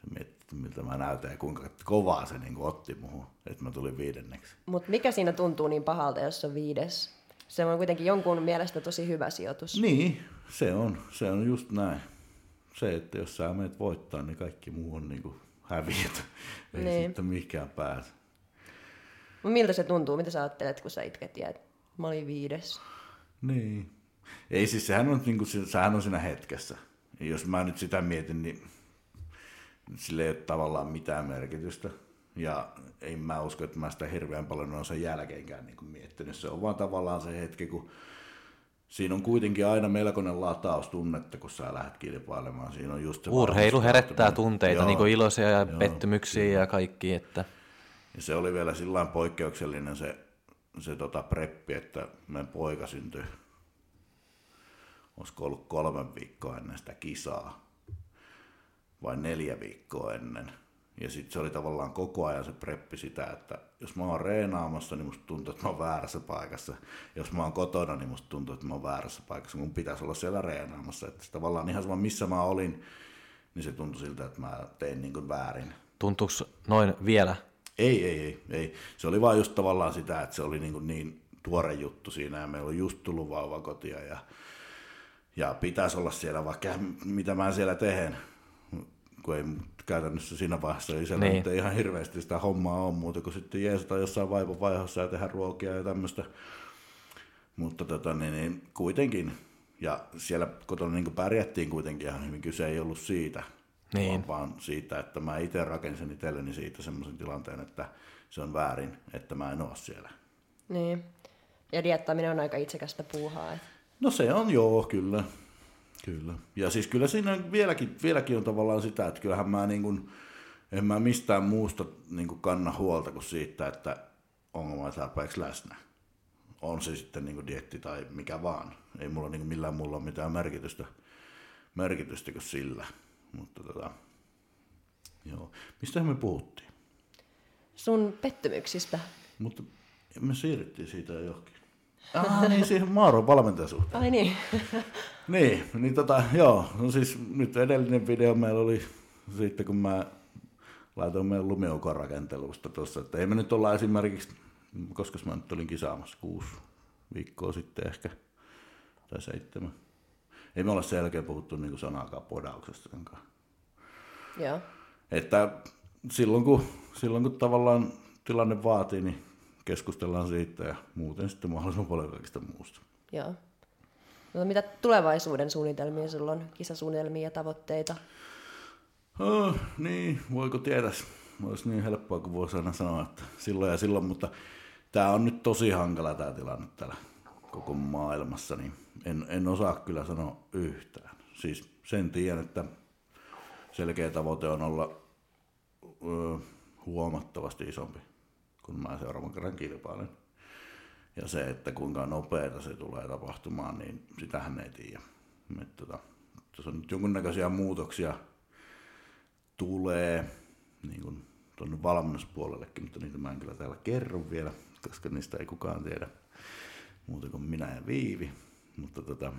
se mietti, miltä mä näytän ja kuinka kovaa se niin otti muuhun, että mä tulin viidenneksi.
Mutta mikä siinä tuntuu niin pahalta, jos on viides? Se on kuitenkin jonkun mielestä tosi hyvä sijoitus.
Niin, se on, se on just näin. Se, että jos sä menet voittaa, niin kaikki muu on niin häviötä. [LAUGHS] Ei niin. sitten mikään pääse.
Miltä se tuntuu? Mitä sä ajattelet, kun sä itket ja mä olin viides?
Niin. Ei siis, sehän on, niin kuin, sehän on siinä hetkessä. Ja jos mä nyt sitä mietin, niin sille ei ole tavallaan mitään merkitystä. Ja ei mä usko, että mä sitä hirveän paljon on sen jälkeenkään niin kuin miettinyt. Se on vaan tavallaan se hetki, kun siinä on kuitenkin aina melkoinen lataus tunnetta, kun sä lähdet kilpailemaan. Siinä on just se
Urheilu herättää tunteita, niin kuin iloisia ja joo, pettymyksiä joo. ja kaikki. Että...
Ja se oli vielä sillä poikkeuksellinen se, se tota preppi, että meidän poika syntyi, olisiko ollut kolme viikkoa ennen sitä kisaa, vai neljä viikkoa ennen. Ja sitten se oli tavallaan koko ajan se preppi sitä, että jos mä oon reenaamassa, niin musta tuntuu, että mä oon väärässä paikassa. Jos mä oon kotona, niin musta tuntuu, että mä oon väärässä paikassa. Mun pitäisi olla siellä reenaamassa. Että tavallaan ihan sama, missä mä olin, niin se tuntui siltä, että mä tein niin kuin väärin.
Tuntuuko noin vielä?
Ei, ei, ei, ei. Se oli vaan just tavallaan sitä, että se oli niin, kuin niin tuore juttu siinä ja meillä oli just tullut vauvakotia ja, ja pitäisi olla siellä vaikka mitä mä siellä teen, kun ei käytännössä siinä vaiheessa ei siellä niin. ihan hirveästi sitä hommaa on muuta kuin sitten jeesata jossain vaivovaiheessa ja tehdä ruokia ja tämmöistä. Mutta tota, niin, niin, kuitenkin, ja siellä kotona niin pärjättiin kuitenkin ihan hyvin, kyse ei ollut siitä, niin. vaan, vaan siitä, että mä itse rakensin itselleni siitä semmoisen tilanteen, että se on väärin, että mä en ole siellä.
Niin, ja diettaaminen on aika itsekästä puuhaa. Että...
No se on joo, kyllä. Kyllä. Ja siis kyllä siinä vieläkin, vieläkin on tavallaan sitä, että kyllähän mä niin kuin, en mä mistään muusta niin kuin kanna huolta kuin siitä, että onko mä tarpeeksi läsnä. On se sitten niin kuin dietti tai mikä vaan. Ei mulla niin kuin millään mulla ole mitään merkitystä, merkitystä kuin sillä. Mutta tota, joo. Mistä me puhuttiin?
Sun pettymyksistä.
Mutta me siirryttiin siitä johonkin. Ah, niin siihen Maaron valmentajasuhteen.
Ai niin. [LAUGHS]
niin, niin tota, joo, no siis nyt edellinen video meillä oli sitten, kun mä laitoin meidän lumiukon rakentelusta tuossa, että ei me nyt olla esimerkiksi, koska mä nyt olin kisaamassa kuusi viikkoa sitten ehkä, tai seitsemän. Ei me olla selkeä puhuttu niin kuin sanaakaan podauksesta.
Joo.
Että silloin kun, silloin kun tavallaan tilanne vaatii, niin keskustellaan siitä ja muuten sitten mahdollisimman paljon kaikista muusta.
Joo. No, mitä tulevaisuuden suunnitelmia sulla on, kisasuunnitelmia ja tavoitteita?
Oh, niin, voiko tiedä. Olisi niin helppoa kuin voisi aina sanoa, että silloin ja silloin, mutta tämä on nyt tosi hankala tämä tilanne täällä koko maailmassa, niin en, en osaa kyllä sanoa yhtään. Siis sen tiedän, että selkeä tavoite on olla ö, huomattavasti isompi kun mä seuraavan kerran kilpailen. Ja se, että kuinka nopeita se tulee tapahtumaan, niin sitähän ei tiedä. Että, tota, tuossa on nyt jonkunnäköisiä muutoksia tulee niin kuin tuonne valmennuspuolellekin, mutta niitä mä en kyllä täällä kerro vielä, koska niistä ei kukaan tiedä muuta kuin minä ja Viivi. Mutta, tota,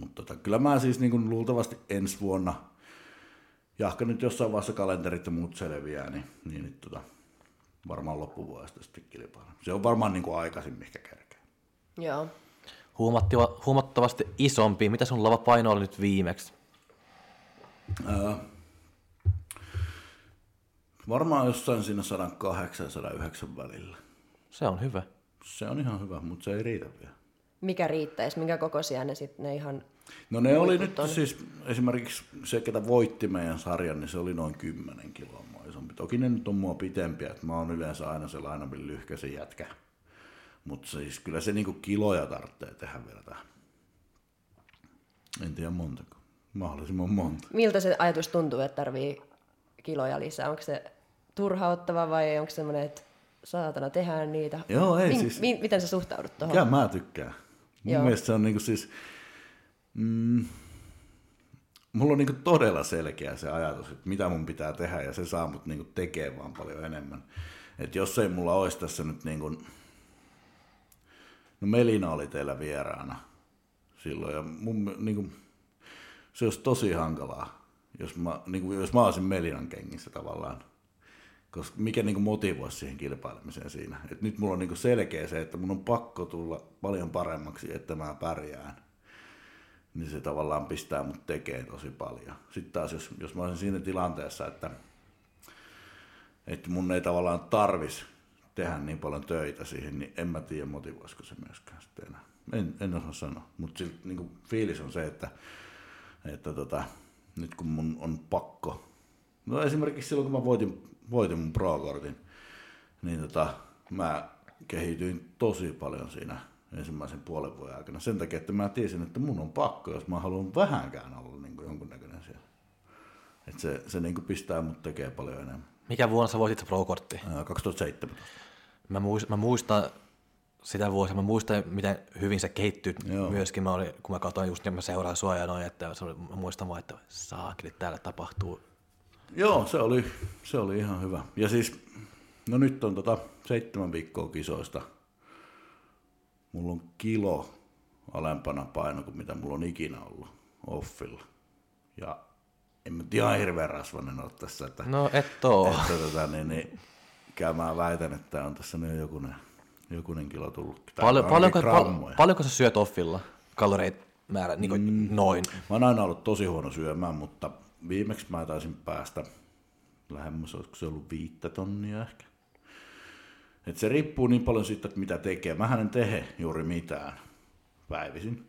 mutta tota, kyllä mä siis niin kuin luultavasti ensi vuonna, jahka nyt jossain vaiheessa kalenterit ja muut selviää, niin, niin, niin tota, varmaan loppuvuodesta sitten kilpailla. Se on varmaan niin kuin aikaisin, mikä kerkee.
Joo.
huomattava, huomattavasti isompi. Mitä sun lavapaino oli nyt viimeksi?
Ää, varmaan jossain siinä 108-109 välillä.
Se on hyvä.
Se on ihan hyvä, mutta se ei riitä vielä.
Mikä riittäisi, minkä kokoisia ne sitten ne ihan...
No ne oli nyt
on.
siis esimerkiksi se, ketä voitti meidän sarjan, niin se oli noin 10 kiloa. Toki ne nyt on mua pitempiä, että mä oon yleensä aina se lainavin lyhkäisen jätkä. Mutta siis kyllä se niinku kiloja tarvitsee tehdä vielä tähän. En tiedä montako. Mahdollisimman monta.
Miltä se ajatus tuntuu, että tarvii kiloja lisää? Onko se turhauttava vai onko semmoinen, että saatana tehdään niitä?
Joo, ei siis-
mi- miten sä suhtaudut tuohon?
Kyllä mä tykkään. Mun
Joo.
mielestä se on niinku siis... Mm, mulla on niinku todella selkeä se ajatus, että mitä mun pitää tehdä, ja se saa mut niinku tekee vaan paljon enemmän. Et jos ei mulla olisi tässä nyt niinku... No Melina oli teillä vieraana silloin, ja mun, niinku, se olisi tosi hankalaa, jos mä, niinku, jos mä olisin Melinan kengissä tavallaan koska mikä niin kuin motivoisi siihen kilpailemiseen siinä. Et nyt mulla on niin kuin selkeä se, että mun on pakko tulla paljon paremmaksi, että mä pärjään. Niin se tavallaan pistää mut tekee tosi paljon. Sitten taas, jos, jos mä olisin siinä tilanteessa, että, että mun ei tavallaan tarvis tehdä niin paljon töitä siihen, niin en mä tiedä motivoisiko se myöskään sitten enää. En, en osaa sanoa, mutta niin fiilis on se, että, että tota, nyt kun mun on pakko No esimerkiksi silloin, kun mä voitin, voitin mun pro-kortin, niin tota, mä kehityin tosi paljon siinä ensimmäisen puolen vuoden aikana. Sen takia, että mä tiesin, että mun on pakko, jos mä haluan vähänkään olla niin kuin jonkunnäköinen siellä. Et se, se niin kuin pistää mut tekee paljon enemmän.
Mikä vuonna sä voitit se pro-kortti?
Ää, 2017.
Mä, muist, mä muistan sitä vuosia, mä muistan, miten hyvin se kehittyi
Joo.
myöskin. Mä olin, kun mä katsoin just, niin mä seuraan sua ja noin, että se oli, mä muistan vaan, että saakeli, täällä tapahtuu.
Joo, se oli, se oli ihan hyvä. Ja siis, no nyt on tota seitsemän viikkoa kisoista. Mulla on kilo alempana paino kuin mitä mulla on ikinä ollut offilla. Ja en mä tiedä ihan hirveän rasvanen ole tässä, että,
No et oo.
että tota, niin, niin, mä väitän, että on tässä nyt jokunen, jokunen kilo tullut. Ainakin
paljonko, pal, paljonko sä syöt offilla kaloreit määrä, niin kuin mm. noin?
Mä oon aina ollut tosi huono syömään, mutta viimeksi mä taisin päästä lähemmäs, olisiko se ollut viittä tonnia ehkä. Et se riippuu niin paljon siitä, että mitä tekee. Mähän en tehe juuri mitään päivisin.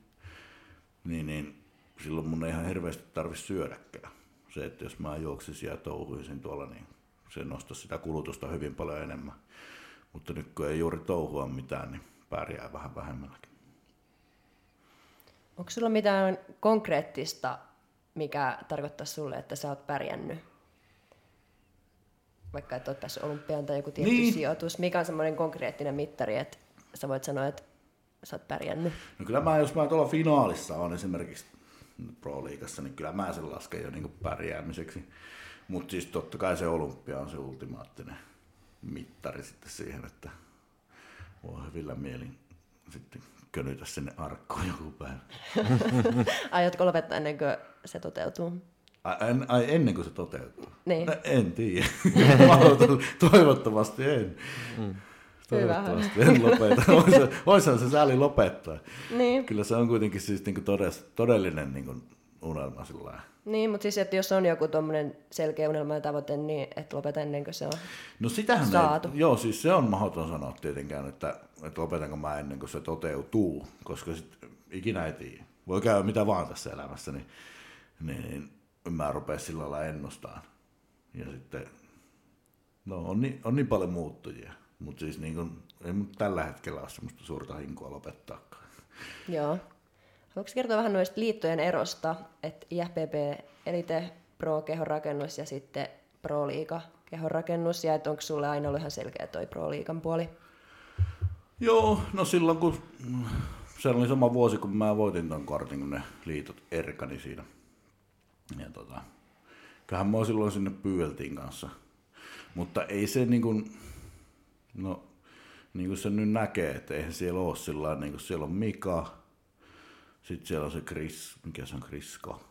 Niin, niin silloin mun ei ihan hirveästi tarvi syödäkään. Se, että jos mä juoksisin ja touhuisin tuolla, niin se nostaisi sitä kulutusta hyvin paljon enemmän. Mutta nyt kun ei juuri touhua mitään, niin pärjää vähän vähemmälläkin.
Onko sulla mitään konkreettista, mikä tarkoittaa sulle, että sä oot pärjännyt? Vaikka et ole päässyt olympiaan tai joku tietty
Niin.
sijoitus. Mikä on semmoinen konkreettinen mittari, että sä voit sanoa, että sä oot pärjännyt?
No kyllä mä, jos mä tuolla finaalissa on esimerkiksi Pro-liigassa, niin kyllä mä sen lasken jo niin pärjäämiseksi. Mutta siis totta kai se olympia on se ultimaattinen mittari sitten siihen, että voi hyvillä mielin sitten könytä sinne arkkoon joku päivä. [LAUGHS]
Aiotko lopettaa ennen kuin se toteutuu?
Ai, en, ai ennen kuin se toteutuu?
Niin.
No, en tiedä. [LAUGHS] Toivottavasti en.
Mm.
Toivottavasti en lopeta. [LAUGHS] Voisihan- se sääli lopettaa.
Niin,
Kyllä se on kuitenkin siis niinku todes, todellinen niinku unelma sillä
niin mutta siis että jos on joku tuommoinen selkeä unelma ja tavoite, niin et lopeta ennen kuin se on.
No sitähän
Saatu.
ei, joo, siis se on mahdoton sanoa tietenkään, että, että lopetanko mä ennen kuin se toteutuu, koska sit ikinä ei tiedä. Voi käydä mitä vaan tässä elämässä, niin, niin mä rupean sillä lailla ennustaan. Ja sitten, no on niin, on niin paljon muuttujia, mutta siis niin kuin, ei tällä hetkellä ole semmoista suurta hinkua lopettaakaan.
Joo. Haluatko kertoa vähän noista liittojen erosta, että IFPP Elite Pro kehonrakennus ja sitten Pro Liiga kehonrakennus, ja että onko sulle aina ollut ihan selkeä toi Pro Liigan puoli?
Joo, no silloin kun se oli sama vuosi, kun mä voitin ton kortin, kun ne liitot erkani siinä. Ja tota, kyllähän mua silloin sinne pyydeltiin kanssa. Mutta ei se niin kuin, no niin kuin se nyt näkee, että eihän siellä ole sillä niin kuin siellä on Mika, sitten siellä on se Chris, mikä se on Krisko,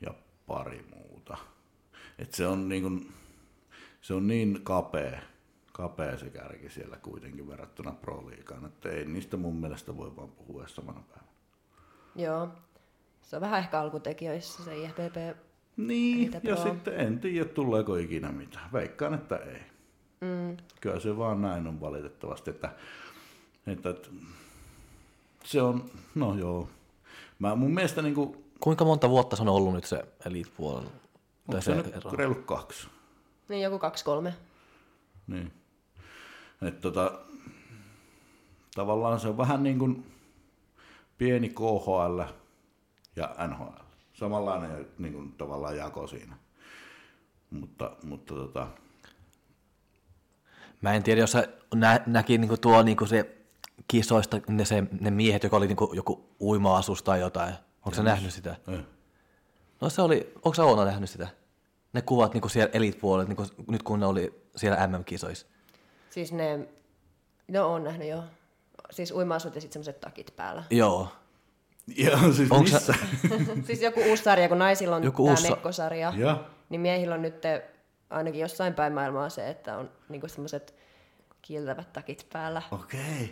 ja pari muuta. Et se on niin kuin, se on niin kapea, kapea se kärki siellä kuitenkin verrattuna Pro Liigaan, että ei niistä mun mielestä voi vaan puhua samana päivänä.
Joo. Se on vähän ehkä alkutekijöissä se IFBB.
Niin, ja
Pro.
sitten en tiedä tuleeko ikinä mitään. Veikkaan, että ei. Mm. Kyllä se vaan näin on valitettavasti, että, että, että se on, no joo. Mä mun mielestä niin kuin,
Kuinka monta vuotta se on ollut nyt se Elite-puolella?
onko se nyt reilu kaksi?
Niin joku kaksi kolme.
Niin. Et tota, tavallaan se on vähän niin kuin pieni KHL ja NHL. Samanlainen niin kuin tavallaan jako siinä. Mutta, mutta tota,
Mä en tiedä, jos sä nä, näki niinku tuo niinku se kisoista ne, se, ne miehet, joka oli niinku joku uima-asus tai jotain. Onko sä nähnyt sitä?
eh.
No se oli, onko sä Oona nähnyt sitä? Ne kuvat niinku siellä Elite-puolella, niinku, nyt kun ne oli siellä MM-kisoissa.
Siis ne, no on nähnyt joo. Siis uima-asut ja sitten semmoiset takit päällä.
Joo. [LAUGHS]
Ja siis
Onks
missä? [LAUGHS]
siis joku uusi sarja, kun naisilla on
Joku
tämä
uusi
mekkosarja,
ja,
niin miehillä on nyt ainakin jossain päin maailmaa se, että on niinku semmoiset kiiltävät takit päällä.
okei. Okay.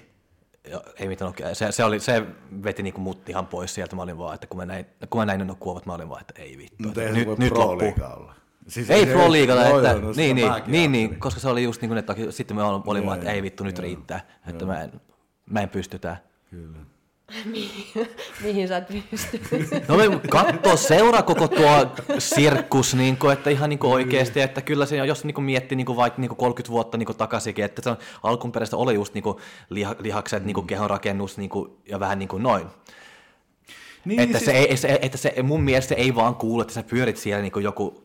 Joo, ei mitään oikein. Se, se, oli, se veti niinku mut ihan pois sieltä. Mä olin vaan, että kun mä näin, kun mä näin ne kuvat, mä olin vaan, että ei vittu.
Mutta eihän se voi
nyt, nyt
Pro olla. Siis
Ei Pro Liigalla,
Joo,
että,
joo, no
niin, niin, niin, niin, koska se oli just niin kuin, että sitten me olin
Joo,
vaan, että
joo,
ei vittu, nyt
joo.
riittää, että mä en, mä en pysty tää.
Kyllä.
Mihin sä et pysty?
No me katsoo seura koko tuo sirkus, niin kuin, että ihan niin kuin oikeasti, että kyllä se, jos niin kuin miettii niin kuin vaikka niin kuin 30 vuotta niin kuin takaisinkin, että se on alkunperäistä oli just niin kuin liha, lihakset, niin kuin kehonrakennus niin kuin, ja vähän niin kuin noin.
Niin,
että,
siis-
se ei, se, että se, mun mielestä se ei vaan kuulu, että sä pyörit siellä niin kuin joku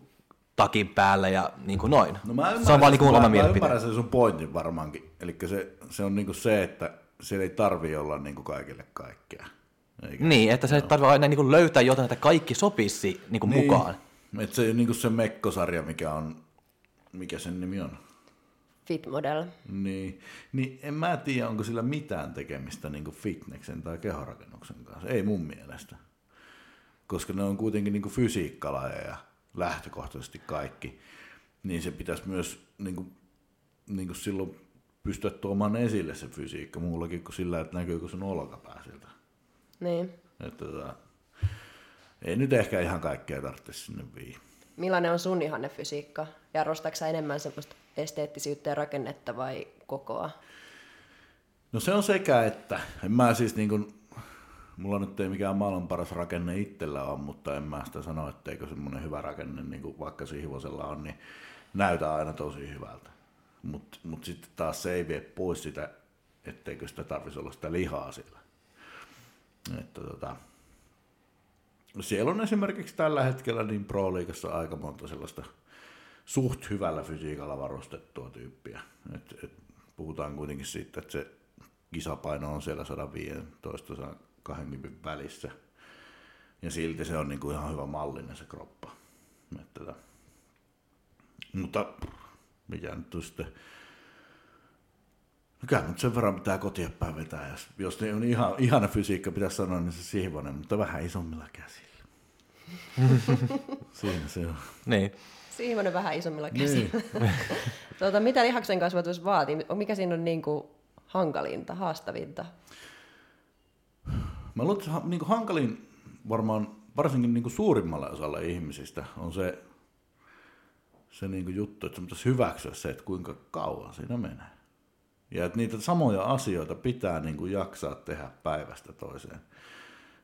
takin päällä ja niin kuin noin.
No mä
se on vaan niin kuin
mä,
oma
mä
mielipide.
ymmärrän sen sun pointin varmaankin. Eli se, se on niinku se, että siellä ei tarvi olla niinku kaikille kaikkea. Eikä?
Niin, että se tarvitsee aina niin kuin löytää jotain, että kaikki sopisi niin kuin mukaan.
Että se niinku se mekkosarja, mikä on, mikä sen nimi on.
Fit model.
Niin, niin en mä tiedä, onko sillä mitään tekemistä niinku fitneksen tai kehorakennuksen kanssa. Ei mun mielestä. Koska ne on kuitenkin niinku fysiikkalajeja lähtökohtaisesti kaikki. Niin se pitäisi myös niinku, niinku silloin pystyä tuomaan esille se fysiikka muullakin kuin sillä, että näkyykö sun olkapää siltä.
Niin.
Että tota, ei nyt ehkä ihan kaikkea tarvitse sinne viihin.
Millainen on sun ihanne fysiikka? Ja arvostatko sä enemmän semmoista esteettisyyttä ja rakennetta vai kokoa?
No se on sekä, että en mä siis niin kuin, mulla nyt ei mikään maailman paras rakenne itsellä ole, mutta en mä sitä sano, etteikö semmoinen hyvä rakenne, niin kuin vaikka Sihvosella on, niin näytä aina tosi hyvältä. Mutta mut sitten taas se ei vie pois sitä, etteikö sitä tarvitsisi olla sitä lihaa sillä. Että tota, siellä on esimerkiksi tällä hetkellä niin Pro-liigassa aika monta sellaista suht hyvällä fysiikalla varustettua tyyppiä. Et, et puhutaan kuitenkin siitä, että se kisapaino on siellä 115-120 välissä. Ja silti se on niinku ihan hyvä mallinen se kroppa. Et, tota, mutta mikä nyt on sitten... No kyllä nyt sen verran pitää kotia päin vetää. Jos, jos ne on ihan, ihana fysiikka, pitäisi sanoa, niin se sihvonen, mutta vähän isommilla käsillä. [LAUGHS] Siinä se on.
Niin.
Siivonen vähän isommilla käsillä. [LAUGHS] tuota, mitä lihaksen kasvatus vaatii? Mikä siinä on niin kuin hankalinta, haastavinta?
Mä luulen, että niin hankalin varmaan varsinkin niin suurimmalle osalle ihmisistä on se, se niin juttu, että sun pitäisi hyväksyä se, että kuinka kauan siinä menee. Ja että niitä samoja asioita pitää niin kuin jaksaa tehdä päivästä toiseen.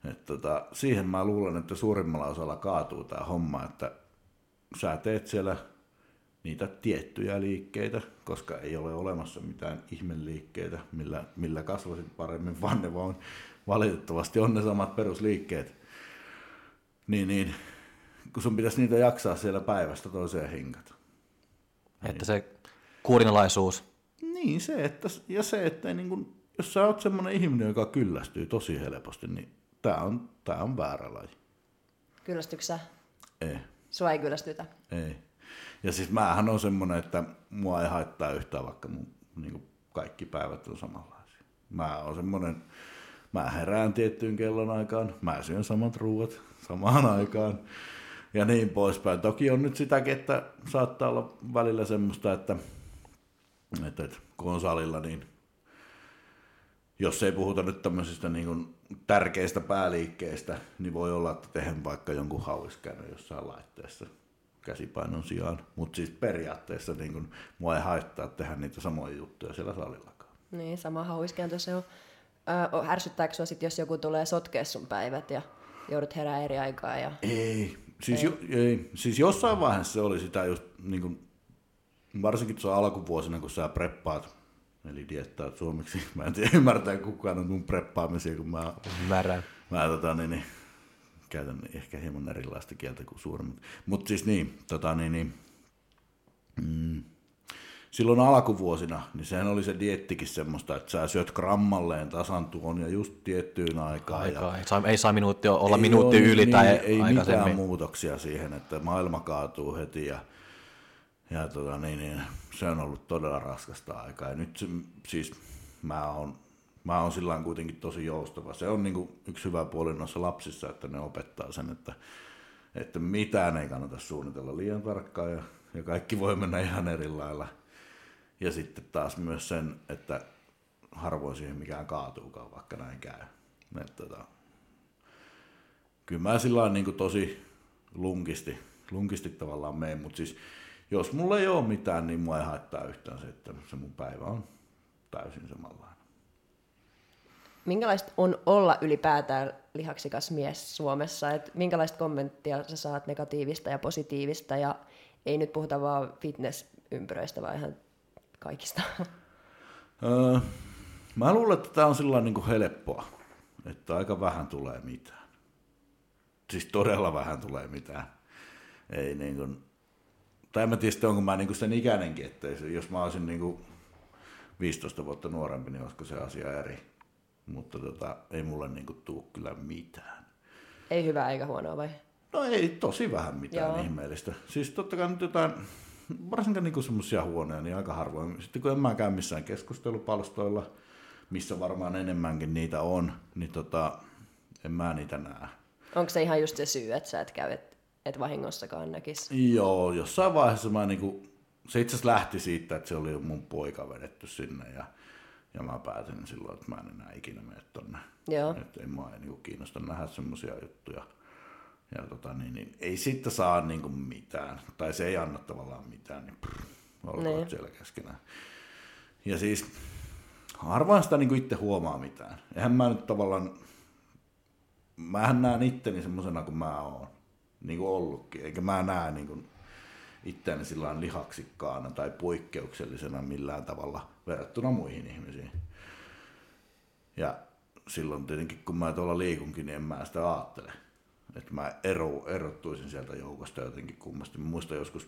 Et tota, siihen mä luulen, että suurimmalla osalla kaatuu tämä homma, että sä teet siellä niitä tiettyjä liikkeitä, koska ei ole olemassa mitään ihmeliikkeitä, millä, millä kasvasit paremmin, vaan ne vaan valitettavasti on ne samat perusliikkeet. Niin, niin kun sun pitäisi niitä jaksaa siellä päivästä toiseen hinkata.
Että se kuurinalaisuus.
Niin, se, että, ja se, että niin kun, jos sä oot semmoinen ihminen, joka kyllästyy tosi helposti, niin tää on, tää on väärä laji.
Kyllästyksä sä?
Ei,
Sua ei kyllästytä.
ei. Ja siis määhän on semmoinen, että mua ei haittaa yhtään, vaikka mun niin kaikki päivät on samanlaisia. Mä oon semmoinen, mä herään tiettyyn kellon aikaan, mä syön samat ruuat samaan aikaan ja niin poispäin. Toki on nyt sitäkin, että saattaa olla välillä semmoista, että että, että kun on salilla, niin jos ei puhuta nyt tämmöisistä niin kuin tärkeistä pääliikkeistä, niin voi olla, että tehen vaikka jonkun hauiskäännön jossain laitteessa käsipainon sijaan. Mutta siis periaatteessa niin kun, mua ei haittaa tehdä niitä samoja juttuja siellä salillakaan.
Niin, sama hauiskääntö se on. Ö, ärsyttääkö sinua sit, jos joku tulee sotkea sun päivät ja joudut herää eri aikaa? Ja...
Ei. Siis, ei. Jo, ei. siis jossain vaiheessa se oli sitä just, niin kun, varsinkin tuossa alkuvuosina, kun sä preppaat Eli diettaat suomeksi. [LAUGHS] Mä en tiedä, ymmärtää kukaan on mun preppaamisia, kun mä,
Märän.
mä tota, niin, niin, käytän ehkä hieman erilaista kieltä kuin suuremmat. Mutta siis niin, tota, niin, niin mm, silloin alkuvuosina, niin sehän oli se diettikin semmoista, että sä syöt grammalleen tasan tuon ja just tiettyyn aikaan.
Aikaa.
Ja
Ei saa, ei saa minuutti olla minuutti
ole,
yli
niin,
tai
Ei mitään muutoksia siihen, että maailma kaatuu heti ja, ja tota, niin, niin, se on ollut todella raskasta aikaa. Ja nyt se, siis mä oon, mä oon sillä kuitenkin tosi joustava. Se on niin kuin yksi hyvä puoli noissa lapsissa, että ne opettaa sen, että, että mitään ei kannata suunnitella liian tarkkaan ja, ja kaikki voi mennä ihan eri lailla. Ja sitten taas myös sen, että harvoin siihen mikään kaatuukaan, vaikka näin käy. Et, tota, kyllä mä sillä niin tosi lunkisti, lunkisti tavallaan meen, mutta siis jos mulla ei ole mitään, niin mua ei haittaa yhtään se, että se mun päivä on täysin samanlainen.
Minkälaista on olla ylipäätään lihaksikas mies Suomessa? Et minkälaista kommenttia sä saat negatiivista ja positiivista? Ja ei nyt puhuta vaan fitnessympyröistä, vaan ihan kaikista.
Öö, mä luulen, että tämä on sillä niin kuin helppoa, että aika vähän tulee mitään. Siis todella vähän tulee mitään. Ei niin kuin, tai en mä tiedä sitten, onko mä niin kuin sen ikäinenkin, että jos mä olisin niin kuin 15 vuotta nuorempi, niin olisiko se asia eri. Mutta tota, ei mulle niin kuin tuu kyllä mitään.
ei hyvää eikä huonoa vai?
No ei tosi vähän mitään.
Joo.
ihmeellistä. Siis totta kai nyt jotain, varsinkin niinku semmoisia huoneja, niin aika harvoin. Sitten kun en mä käy missään keskustelupalstoilla, missä varmaan enemmänkin niitä on, niin tota, en mä niitä näe.
Onko se ihan just se syy, että sä et käy, et, et vahingossakaan näkisi?
Joo, jossain vaiheessa mä niinku, se itse asiassa lähti siitä, että se oli mun poika vedetty sinne ja, ja mä päätin silloin, että mä en enää ikinä mene tonne.
Joo.
Että ei mua ei niinku kiinnosta nähdä semmoisia juttuja. Ja tota, niin, niin, ei siitä saa niinku mitään, tai se ei anna tavallaan mitään, niin prr, olkoon
Niin.
siellä keskenään. Ja siis harvoin sitä niinku itse huomaa mitään. Eihän mä nyt tavallaan, mähän näen itteni semmoisena kuin mä oon, niin kuin ollutkin, eikä mä näe niin kuin itseäni sillä lihaksikkaana tai poikkeuksellisena millään tavalla verrattuna muihin ihmisiin. Ja silloin tietenkin, kun mä tuolla liikunkin, niin en mä sitä ajattele. Että mä ero, erottuisin sieltä joukosta jotenkin kummasti. Mä muistan joskus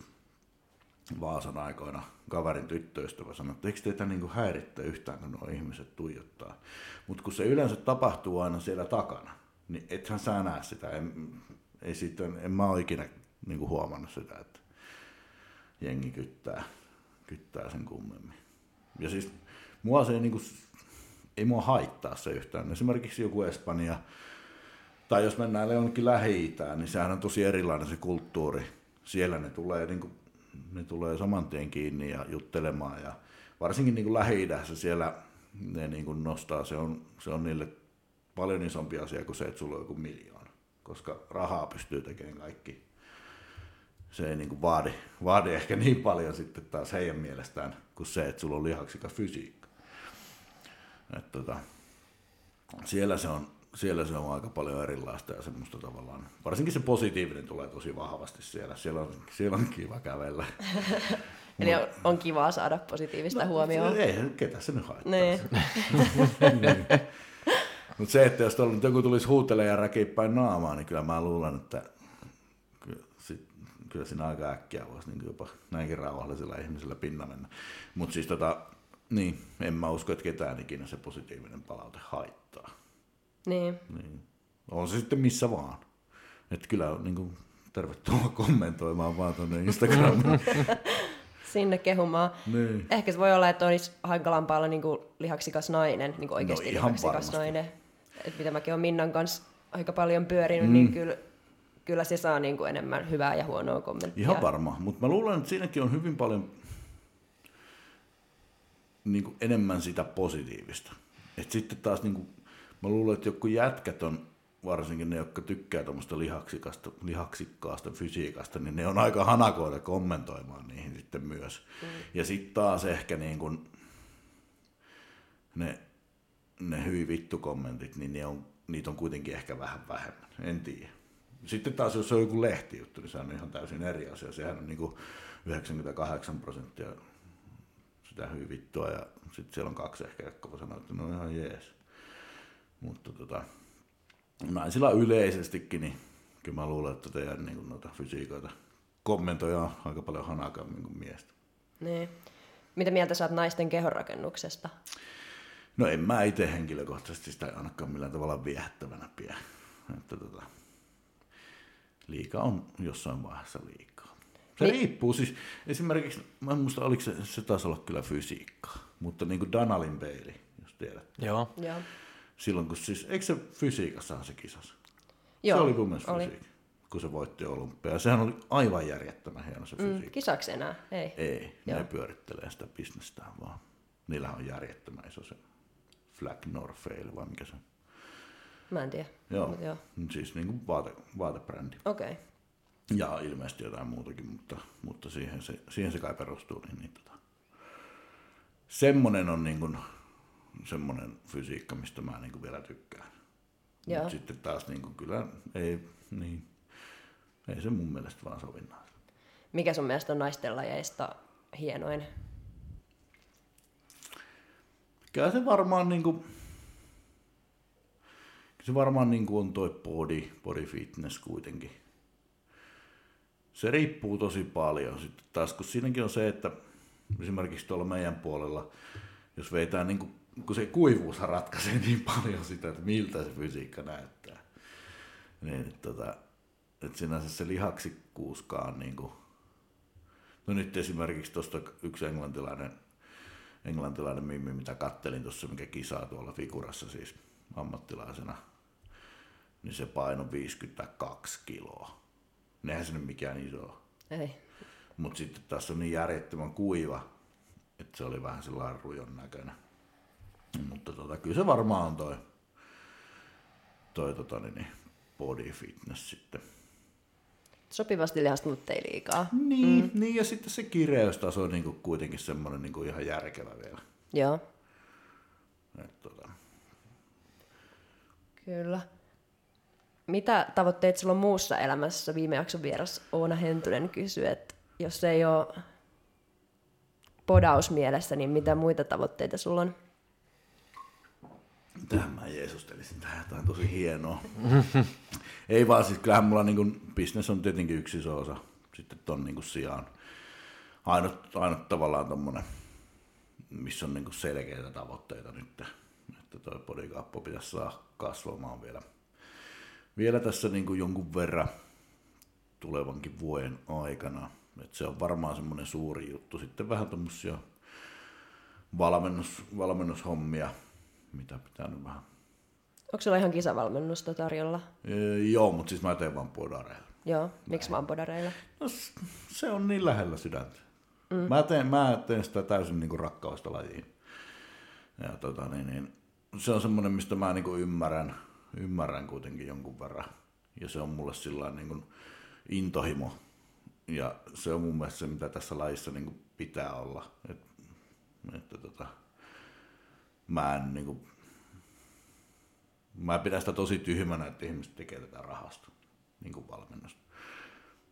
Vaasan aikoina kaverin tyttöystävä sanoi, että eikö teitä niin häirittä yhtään, kun nuo ihmiset tuijottaa. Mutta kun se yleensä tapahtuu aina siellä takana, niin ethän sä näe sitä. En, ei siitä, en mä ole ikinä niin huomannut sitä, että jengi kyttää, kyttää sen kummemmin. Ja siis mua se ei, niin kuin, ei mua haittaa se yhtään. Esimerkiksi joku Espanja, tai jos mennään jonnekin lähi niin sehän on tosi erilainen se kulttuuri. Siellä ne tulee, niin kuin, ne tulee saman tien kiinni ja juttelemaan. Ja varsinkin niin lähi siellä ne niin kuin nostaa, se on, se on niille paljon isompi asia kuin se, että sulla on joku miljoona. Koska rahaa pystyy tekemään kaikki. Se ei niin kuin vaadi, vaadi ehkä niin paljon sitten taas heidän mielestään kuin se, että sulla on lihaksikas fysiikka. Et tota, siellä se on, siellä se on aika paljon erilaista ja semmoista tavallaan, varsinkin se positiivinen tulee tosi vahvasti siellä, siellä on, siellä on kiva kävellä. [LAUGHS]
Eli on, on kivaa saada positiivista no, huomioon.
Ei, ketä se nyt haittaa.
Niin. [LAUGHS]
Mutta se, että jos tuolla nyt joku tulisi huutelemaan ja räkiä päin naamaa, niin kyllä mä luulen, että kyllä, sit, kyllä siinä aika äkkiä voisi niin jopa näinkin rauhallisella ihmisellä pinna mennä. Mutta siis tota, niin, en mä usko, että ketään ikinä se positiivinen palaute haittaa.
Niin.
Niin. On se sitten missä vaan. Että kyllä niin kuin, tervetuloa [LAUGHS] kommentoimaan vaan tuonne Instagramiin. [LAUGHS]
Sinne kehumaan.
niin.
Ehkä se voi olla, että olisi hankalampaa olla niin kuin lihaksikas nainen, niin kuin oikeasti
No ihan
lihaksikas
varmasti.
nainen. Et mitä mäkin olen Minnan kanssa aika paljon pyörinyt, mm. niin kyllä, kyllä se saa niin kuin enemmän hyvää ja huonoa kommenttia.
Ihan varma, mutta mä luulen, että siinäkin on hyvin paljon, niin kuin enemmän sitä positiivista. Et sitten taas niin kuin, mä luulen, että joku jätkät on varsinkin ne, jotka tykkää tuommoista lihaksikasta, lihaksikkaasta fysiikasta, niin ne on aika hanakoita kommentoimaan niihin sitten myös. Mm. Ja sitten taas ehkä niin kuin ne, ne hyi vittu kommentit, niin ne on, niitä on kuitenkin ehkä vähän vähemmän, en tiedä. Sitten taas jos se on joku lehtijuttu, niin se on ihan täysin eri asia. Sehän on niin kuin 98 prosenttia sitä hyi vittua ja sitten siellä on kaksi ehkä, jotka voi sanoa, että no ihan jees. Mutta tota, naisilla yleisestikin, niin kyllä mä luulen, että teidän niin noita fysiikoita kommentoja aika paljon hanakammin kuin miestä.
Niin. Mitä mieltä saat naisten kehonrakennuksesta?
No en mä itse henkilökohtaisesti sitä ainakaan millään tavalla viehättävänä pidä. Että tota, liika on jossain vaiheessa liikaa. Se niin. riippuu siis, esimerkiksi, mä en muista, oliko se, se taisi olla kyllä fysiikkaa, mutta niin kuin Danalin peili, jos tiedät.
Joo.
Joo.
Silloin kun siis, eikö se fysiikassa se kisas?
Joo,
se oli mun mielestä
oli.
fysiikka, kun se voitti olympia. Sehän oli aivan järjettömän hieno se fysiikka.
Mm, kisaks enää? Ei.
Ei,
Joo.
ne pyörittelee sitä bisnestään vaan. Niillähän on järjettömän iso se Flag Norfail, vai mikä se on.
Mä en tiedä.
Joo,
Mut joo.
siis niin kuin vaate, vaatebrändi.
Okei. Okay.
Ja ilmeisesti jotain muutakin, mutta, mutta siihen, se, siihen se kai perustuu. Niin, niin tota. Semmonen on niin kuin, semmonen fysiikka, mistä mä niin kuin vielä tykkään.
Joo.
Mut sitten taas niin kuin, kyllä ei, niin, ei se mun mielestä vaan sovinnaa.
Mikä sun mielestä on naisten lajeista hienoin?
Kyllä se varmaan niin kuin, se varmaan niin kuin on toi body, body fitness kuitenkin. Se riippuu tosi paljon. Sitten taas kun siinäkin on se, että esimerkiksi tuolla meidän puolella, jos veitään niin kuin, kun se kuivuus ratkaisee [LAUGHS] niin paljon sitä, että miltä se fysiikka näyttää. Niin, tota, että sinänsä se lihaksikkuuskaan niin kuin, no nyt esimerkiksi tuosta yksi englantilainen englantilainen mimmi, mitä kattelin tuossa, mikä kisaa tuolla figurassa siis ammattilaisena, niin se paino 52 kiloa. Nehän se nyt mikään iso.
Ei.
Mutta sitten tässä on niin järjettömän kuiva, että se oli vähän sellainen rujon näköinen. Mutta tota, kyllä se varmaan on toi, toi tota, niin, niin, body fitness sitten.
Sopivasti lihasta, mutta ei liikaa.
Niin, mm. niin ja sitten se kireystaso on niinku kuitenkin semmoinen niinku ihan järkevä vielä.
Joo,
Et, tota,
kyllä. Mitä tavoitteita sulla on muussa elämässä? Viime jakson vieras Oona Hentunen kysyi, että jos ei ole podaus mielessä, niin mitä muita tavoitteita sulla on?
Tähän mä jeesustelisin, tähän jotain tosi hienoa. [LAUGHS] Ei vaan, siis kyllähän mulla niinku, business on tietenkin yksi iso osa sitten ton niinku sijaan. Ainut, ainut tavallaan tommonen, missä on niinku selkeitä tavoitteita nyt, että toi podikaappo pitäisi saada kasvamaan vielä, vielä tässä niinku jonkun verran tulevankin vuoden aikana. Et se on varmaan semmoinen suuri juttu. Sitten vähän tommosia valmennus, valmennushommia, mitä pitää nyt vähän
Onko sulla ihan kisavalmennusta tarjolla?
Ee, joo, mutta siis mä teen vaan podareilla.
Joo, miksi vaan podareilla?
No, se on niin lähellä sydäntä. Mm. Mä, teen, mä teen sitä täysin niin kuin rakkaudesta lajiin. Ja tota, niin, niin, se on semmoinen, mistä mä niin kuin ymmärrän, ymmärrän kuitenkin jonkun verran. Ja se on mulle sillä niin kuin intohimo. Ja se on mun mielestä se, mitä tässä lajissa niin kuin pitää olla. Et, että tota, mä en niin kuin, mä pidän sitä tosi tyhmänä, että ihmiset tekee tätä rahasta, niin kuin valmennusta.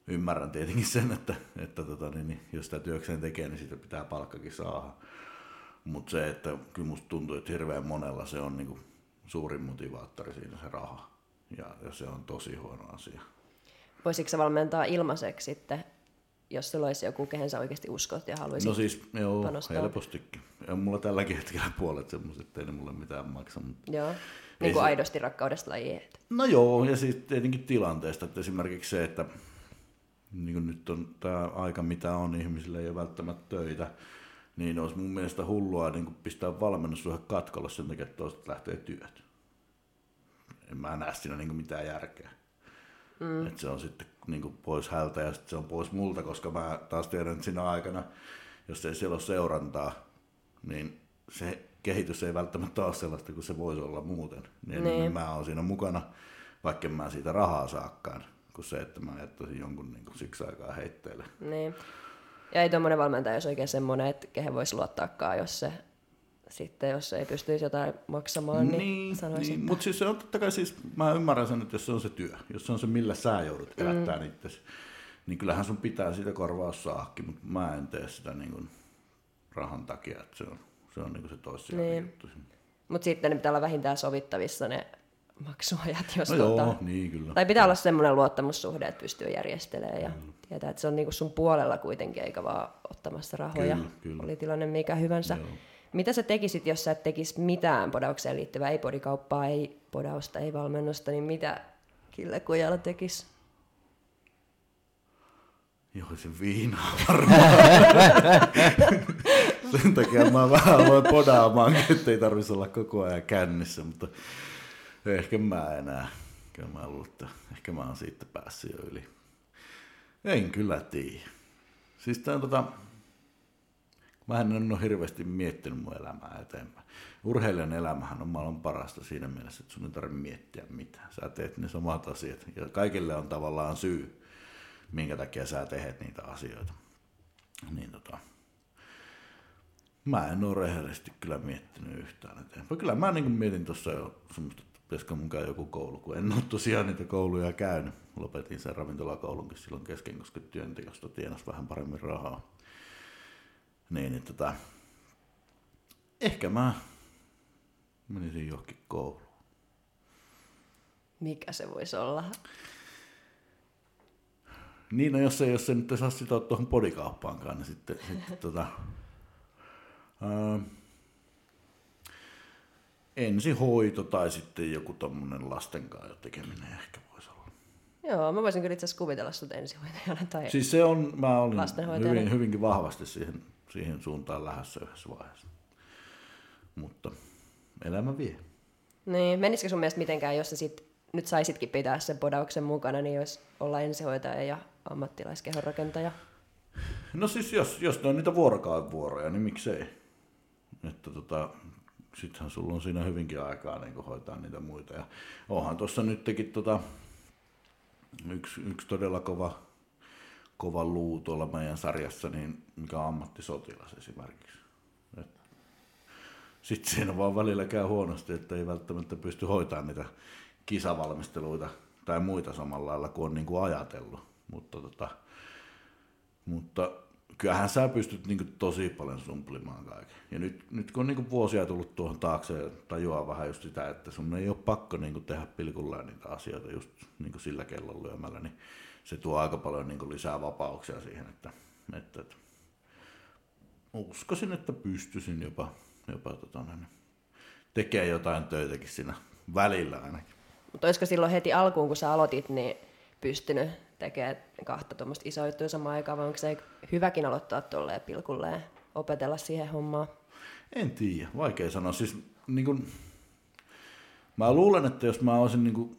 Ymmärrän tietenkin sen, että, että tota, niin, niin, jos sitä työkseen tekee, niin siitä pitää palkkakin saada. Mutta se, että kyllä musta tuntuu, että hirveän monella se on niin kuin suurin motivaattori siinä se raha. Ja, ja se on tosi huono asia.
Voisitko valmentaa ilmaiseksi sitten, jos sulla olisi joku, kehen sä oikeasti uskot ja haluaisit?
No siis, joo,
panostaa.
helpostikin. Ja mulla tälläkin hetkellä [LAUGHS] puolet semmoiset, että ei ne mulle mitään maksa. Mutta
Joo, niin kuin
se-
aidosti rakkaudesta lajiin.
No joo, ja siis tietenkin tilanteesta, että esimerkiksi se, että niin kuin nyt on tämä aika, mitä on, ihmisille ei ole välttämättä töitä, niin olisi mun mielestä hullua niin kuin pistää valmennussuhde katkolla sen takia, että toiset lähtee työt. En mä näe siinä niin kuin mitään järkeä. Mm. Että se on sitten niin kuin pois hältä ja sitten se on pois multa, koska mä taas tiedän, että siinä aikana, jos ei siellä ole seurantaa, niin se kehitys ei välttämättä ole sellaista kuin se voisi olla muuten. Niin,
Niin.
niin. mä oon siinä mukana, vaikka mä siitä rahaa saakkaan, kuin se, että mä jättäisin jonkun niin kuin siksi aikaa heitteille.
Niin. Ja ei tuommoinen valmentaja olisi oikein semmoinen, että kehen voisi luottaakaan, jos se sitten, jos ei pystyisi jotain maksamaan, niin, niin sanoisin,
niin mutta siis se on totta kai siis, mä ymmärrän sen, että jos se on se työ, jos se on se millä sä joudut elättämään mm. itsesi, niin kyllähän sun pitää siitä korvaus saakki, mutta mä en tee sitä niin kuin rahan takia, että se on se, on niin kuin se toissijainen
Niin.
juttu.
Mutta sitten ne pitää olla vähintään sovittavissa ne maksuajat, jos
No
tota...
joo, niin kyllä.
Tai pitää olla semmoinen luottamussuhde, että pystyy järjestelemään ja tietää, että se on niinku sun puolella kuitenkin, eikä vaan ottamassa rahoja.
Kyllä, kyllä.
Oli tilanne mikä hyvänsä.
Joo.
Mitä sä tekisit, jos sä et tekisi mitään podaukseen liittyvää, ei podikauppaa, ei podausta, ei valmennusta, niin mitä Kille Kujala tekisi?
Joisin viinaa varmaan. Sen takia mä vähän aloin podaamaan, ettei tarvitsisi olla koko ajan kännissä, mutta ehkä mä enää. Kyllä mä luulen, että ehkä mä oon siitä päässyt jo yli. En kyllä tiedä. Siis tää tota, mä en ole hirveästi miettinyt mun elämää eteenpäin. Urheilijan elämähän on maailman parasta siinä mielessä, että sun ei tarvitse miettiä mitään. Sä teet ne samat asiat ja kaikille on tavallaan syy, minkä takia sä teet niitä asioita. Niin tota, mä en ole rehellisesti kyllä miettinyt yhtään eteenpäin. Kyllä mä niin mietin tuossa jo semmoista, että pitäisikö käydä joku koulu, kun en ole tosiaan niitä kouluja käynyt. Lopetin sen ravintolakoulunkin silloin kesken, koska työntekosta tienas vähän paremmin rahaa. Niin, niin tota, ehkä mä menisin johonkin kouluun.
Mikä se voisi olla?
Niin, no jos ei, jos ei nyt saa sitoa tuohon podikauppaankaan, niin sitten, sitten tota, ää, ensihoito tai sitten joku tommonen lasten kanssa jo tekeminen ehkä voisi olla.
Joo, mä voisin kyllä itse asiassa kuvitella sut ensihoitajana. Tai...
Siis se on, mä olin hyvin, hyvinkin vahvasti siihen, siihen suuntaan lähdössä yhdessä vaiheessa. Mutta elämä vie.
Niin, menisikö sun mielestä mitenkään, jos sä sit, nyt saisitkin pitää sen podauksen mukana, niin jos olla ensihoitaja ja ammattilaiskehonrakentaja?
No siis jos, jos ne on niitä vuorokauden vuoroja, niin miksei. Että tota, sittenhän sulla on siinä hyvinkin aikaa niin hoitaa niitä muita. Ja onhan tuossa nytkin tota, yksi, yksi todella kova, kova luu tuolla meidän sarjassa, niin mikä on ammattisotilas esimerkiksi. Sitten siinä vaan välillä käy huonosti, että ei välttämättä pysty hoitamaan niitä kisavalmisteluita tai muita samalla lailla kuin on niin kuin ajatellut. Mutta, tota, mutta kyllähän sä pystyt niin kuin tosi paljon sumplimaan kaiken. Ja nyt, nyt kun on niin kuin vuosia tullut tuohon taakse tajuaa vähän just sitä, että sun ei ole pakko niin kuin tehdä pilkulleen niitä asioita just niin kuin sillä kellon lyömällä, niin se tuo aika paljon niin lisää vapauksia siihen, että, että, että uskoisin, että pystyisin jopa, jopa tota, näin, tekemään jotain töitäkin siinä välillä ainakin.
Mutta olisiko silloin heti alkuun, kun sä aloitit, niin pystynyt tekemään kahta tuommoista isoa juttua samaan aikaan, vai onko se hyväkin aloittaa tuolleen pilkulleen, opetella siihen hommaan?
En tiedä, vaikea sanoa. Siis, niin kun, mä luulen, että jos mä olisin niin kun,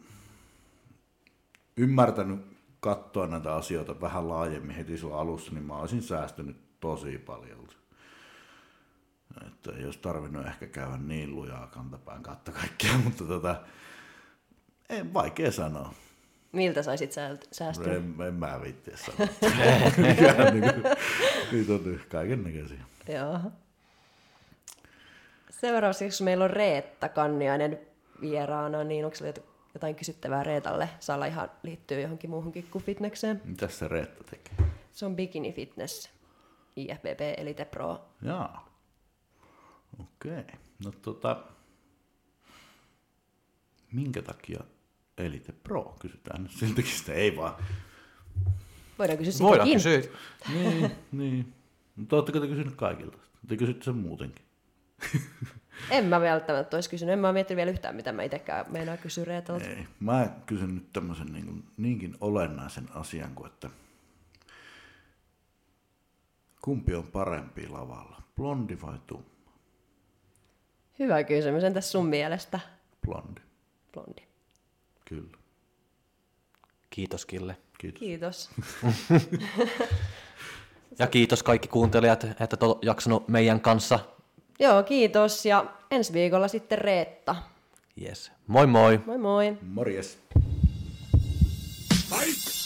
ymmärtänyt katsoa näitä asioita vähän laajemmin heti silloin alussa, niin mä olisin säästynyt tosi paljon. Että ei olisi tarvinnut ehkä käydä niin lujaa kantapään kautta kaikkea, [LAUGHS] mutta tota, en vaikea sanoa.
Miltä saisit sä säästyä?
En, en mä viittiä sanoa. [LAUGHS] [LAUGHS] Niin kuin, niitä on kaiken näköisiä.
Joo. Seuraavaksi, meillä on Reetta Kanniainen vieraana, niin onko sinulla jotain kysyttävää Reetalle? Saa olla ihan liittyy johonkin muuhunkin kuin fitnekseen.
Mitä se Reetta tekee?
Se on Bikini Fitness, IFBB Elite Pro.
Jaa. Okei. No tota, minkä takia Elite Pro? Kysytään nyt siltäkin sitä, ei vaan.
Voidaan kysyä
Voidaan
sitäkin.
kysyä.
Niin, niin. Mutta ootteko te kysynyt kaikilta? Te kysytte sen muutenkin.
En mä välttämättä olisi kysynyt. En mä miettinyt vielä yhtään, mitä mä itsekään meinaa kysyä Reetalta.
Ei. Mä kysyn nyt tämmöisen niin kuin, niinkin olennaisen asian kuin, että kumpi on parempi lavalla, blondi vai tumma?
Hyvä kysymys. Entäs sun mielestä?
Blondi,
Blondi.
kyllä.
Kiitos Kille.
Kiitos.
Kiitos. [LAUGHS]
Ja kiitos kaikki kuuntelijat, että olet jaksanut meidän kanssa
Joo, kiitos ja ensi viikolla sitten Reetta.
Yes. Moi moi!
Moi moi!
Morjes.
Fight!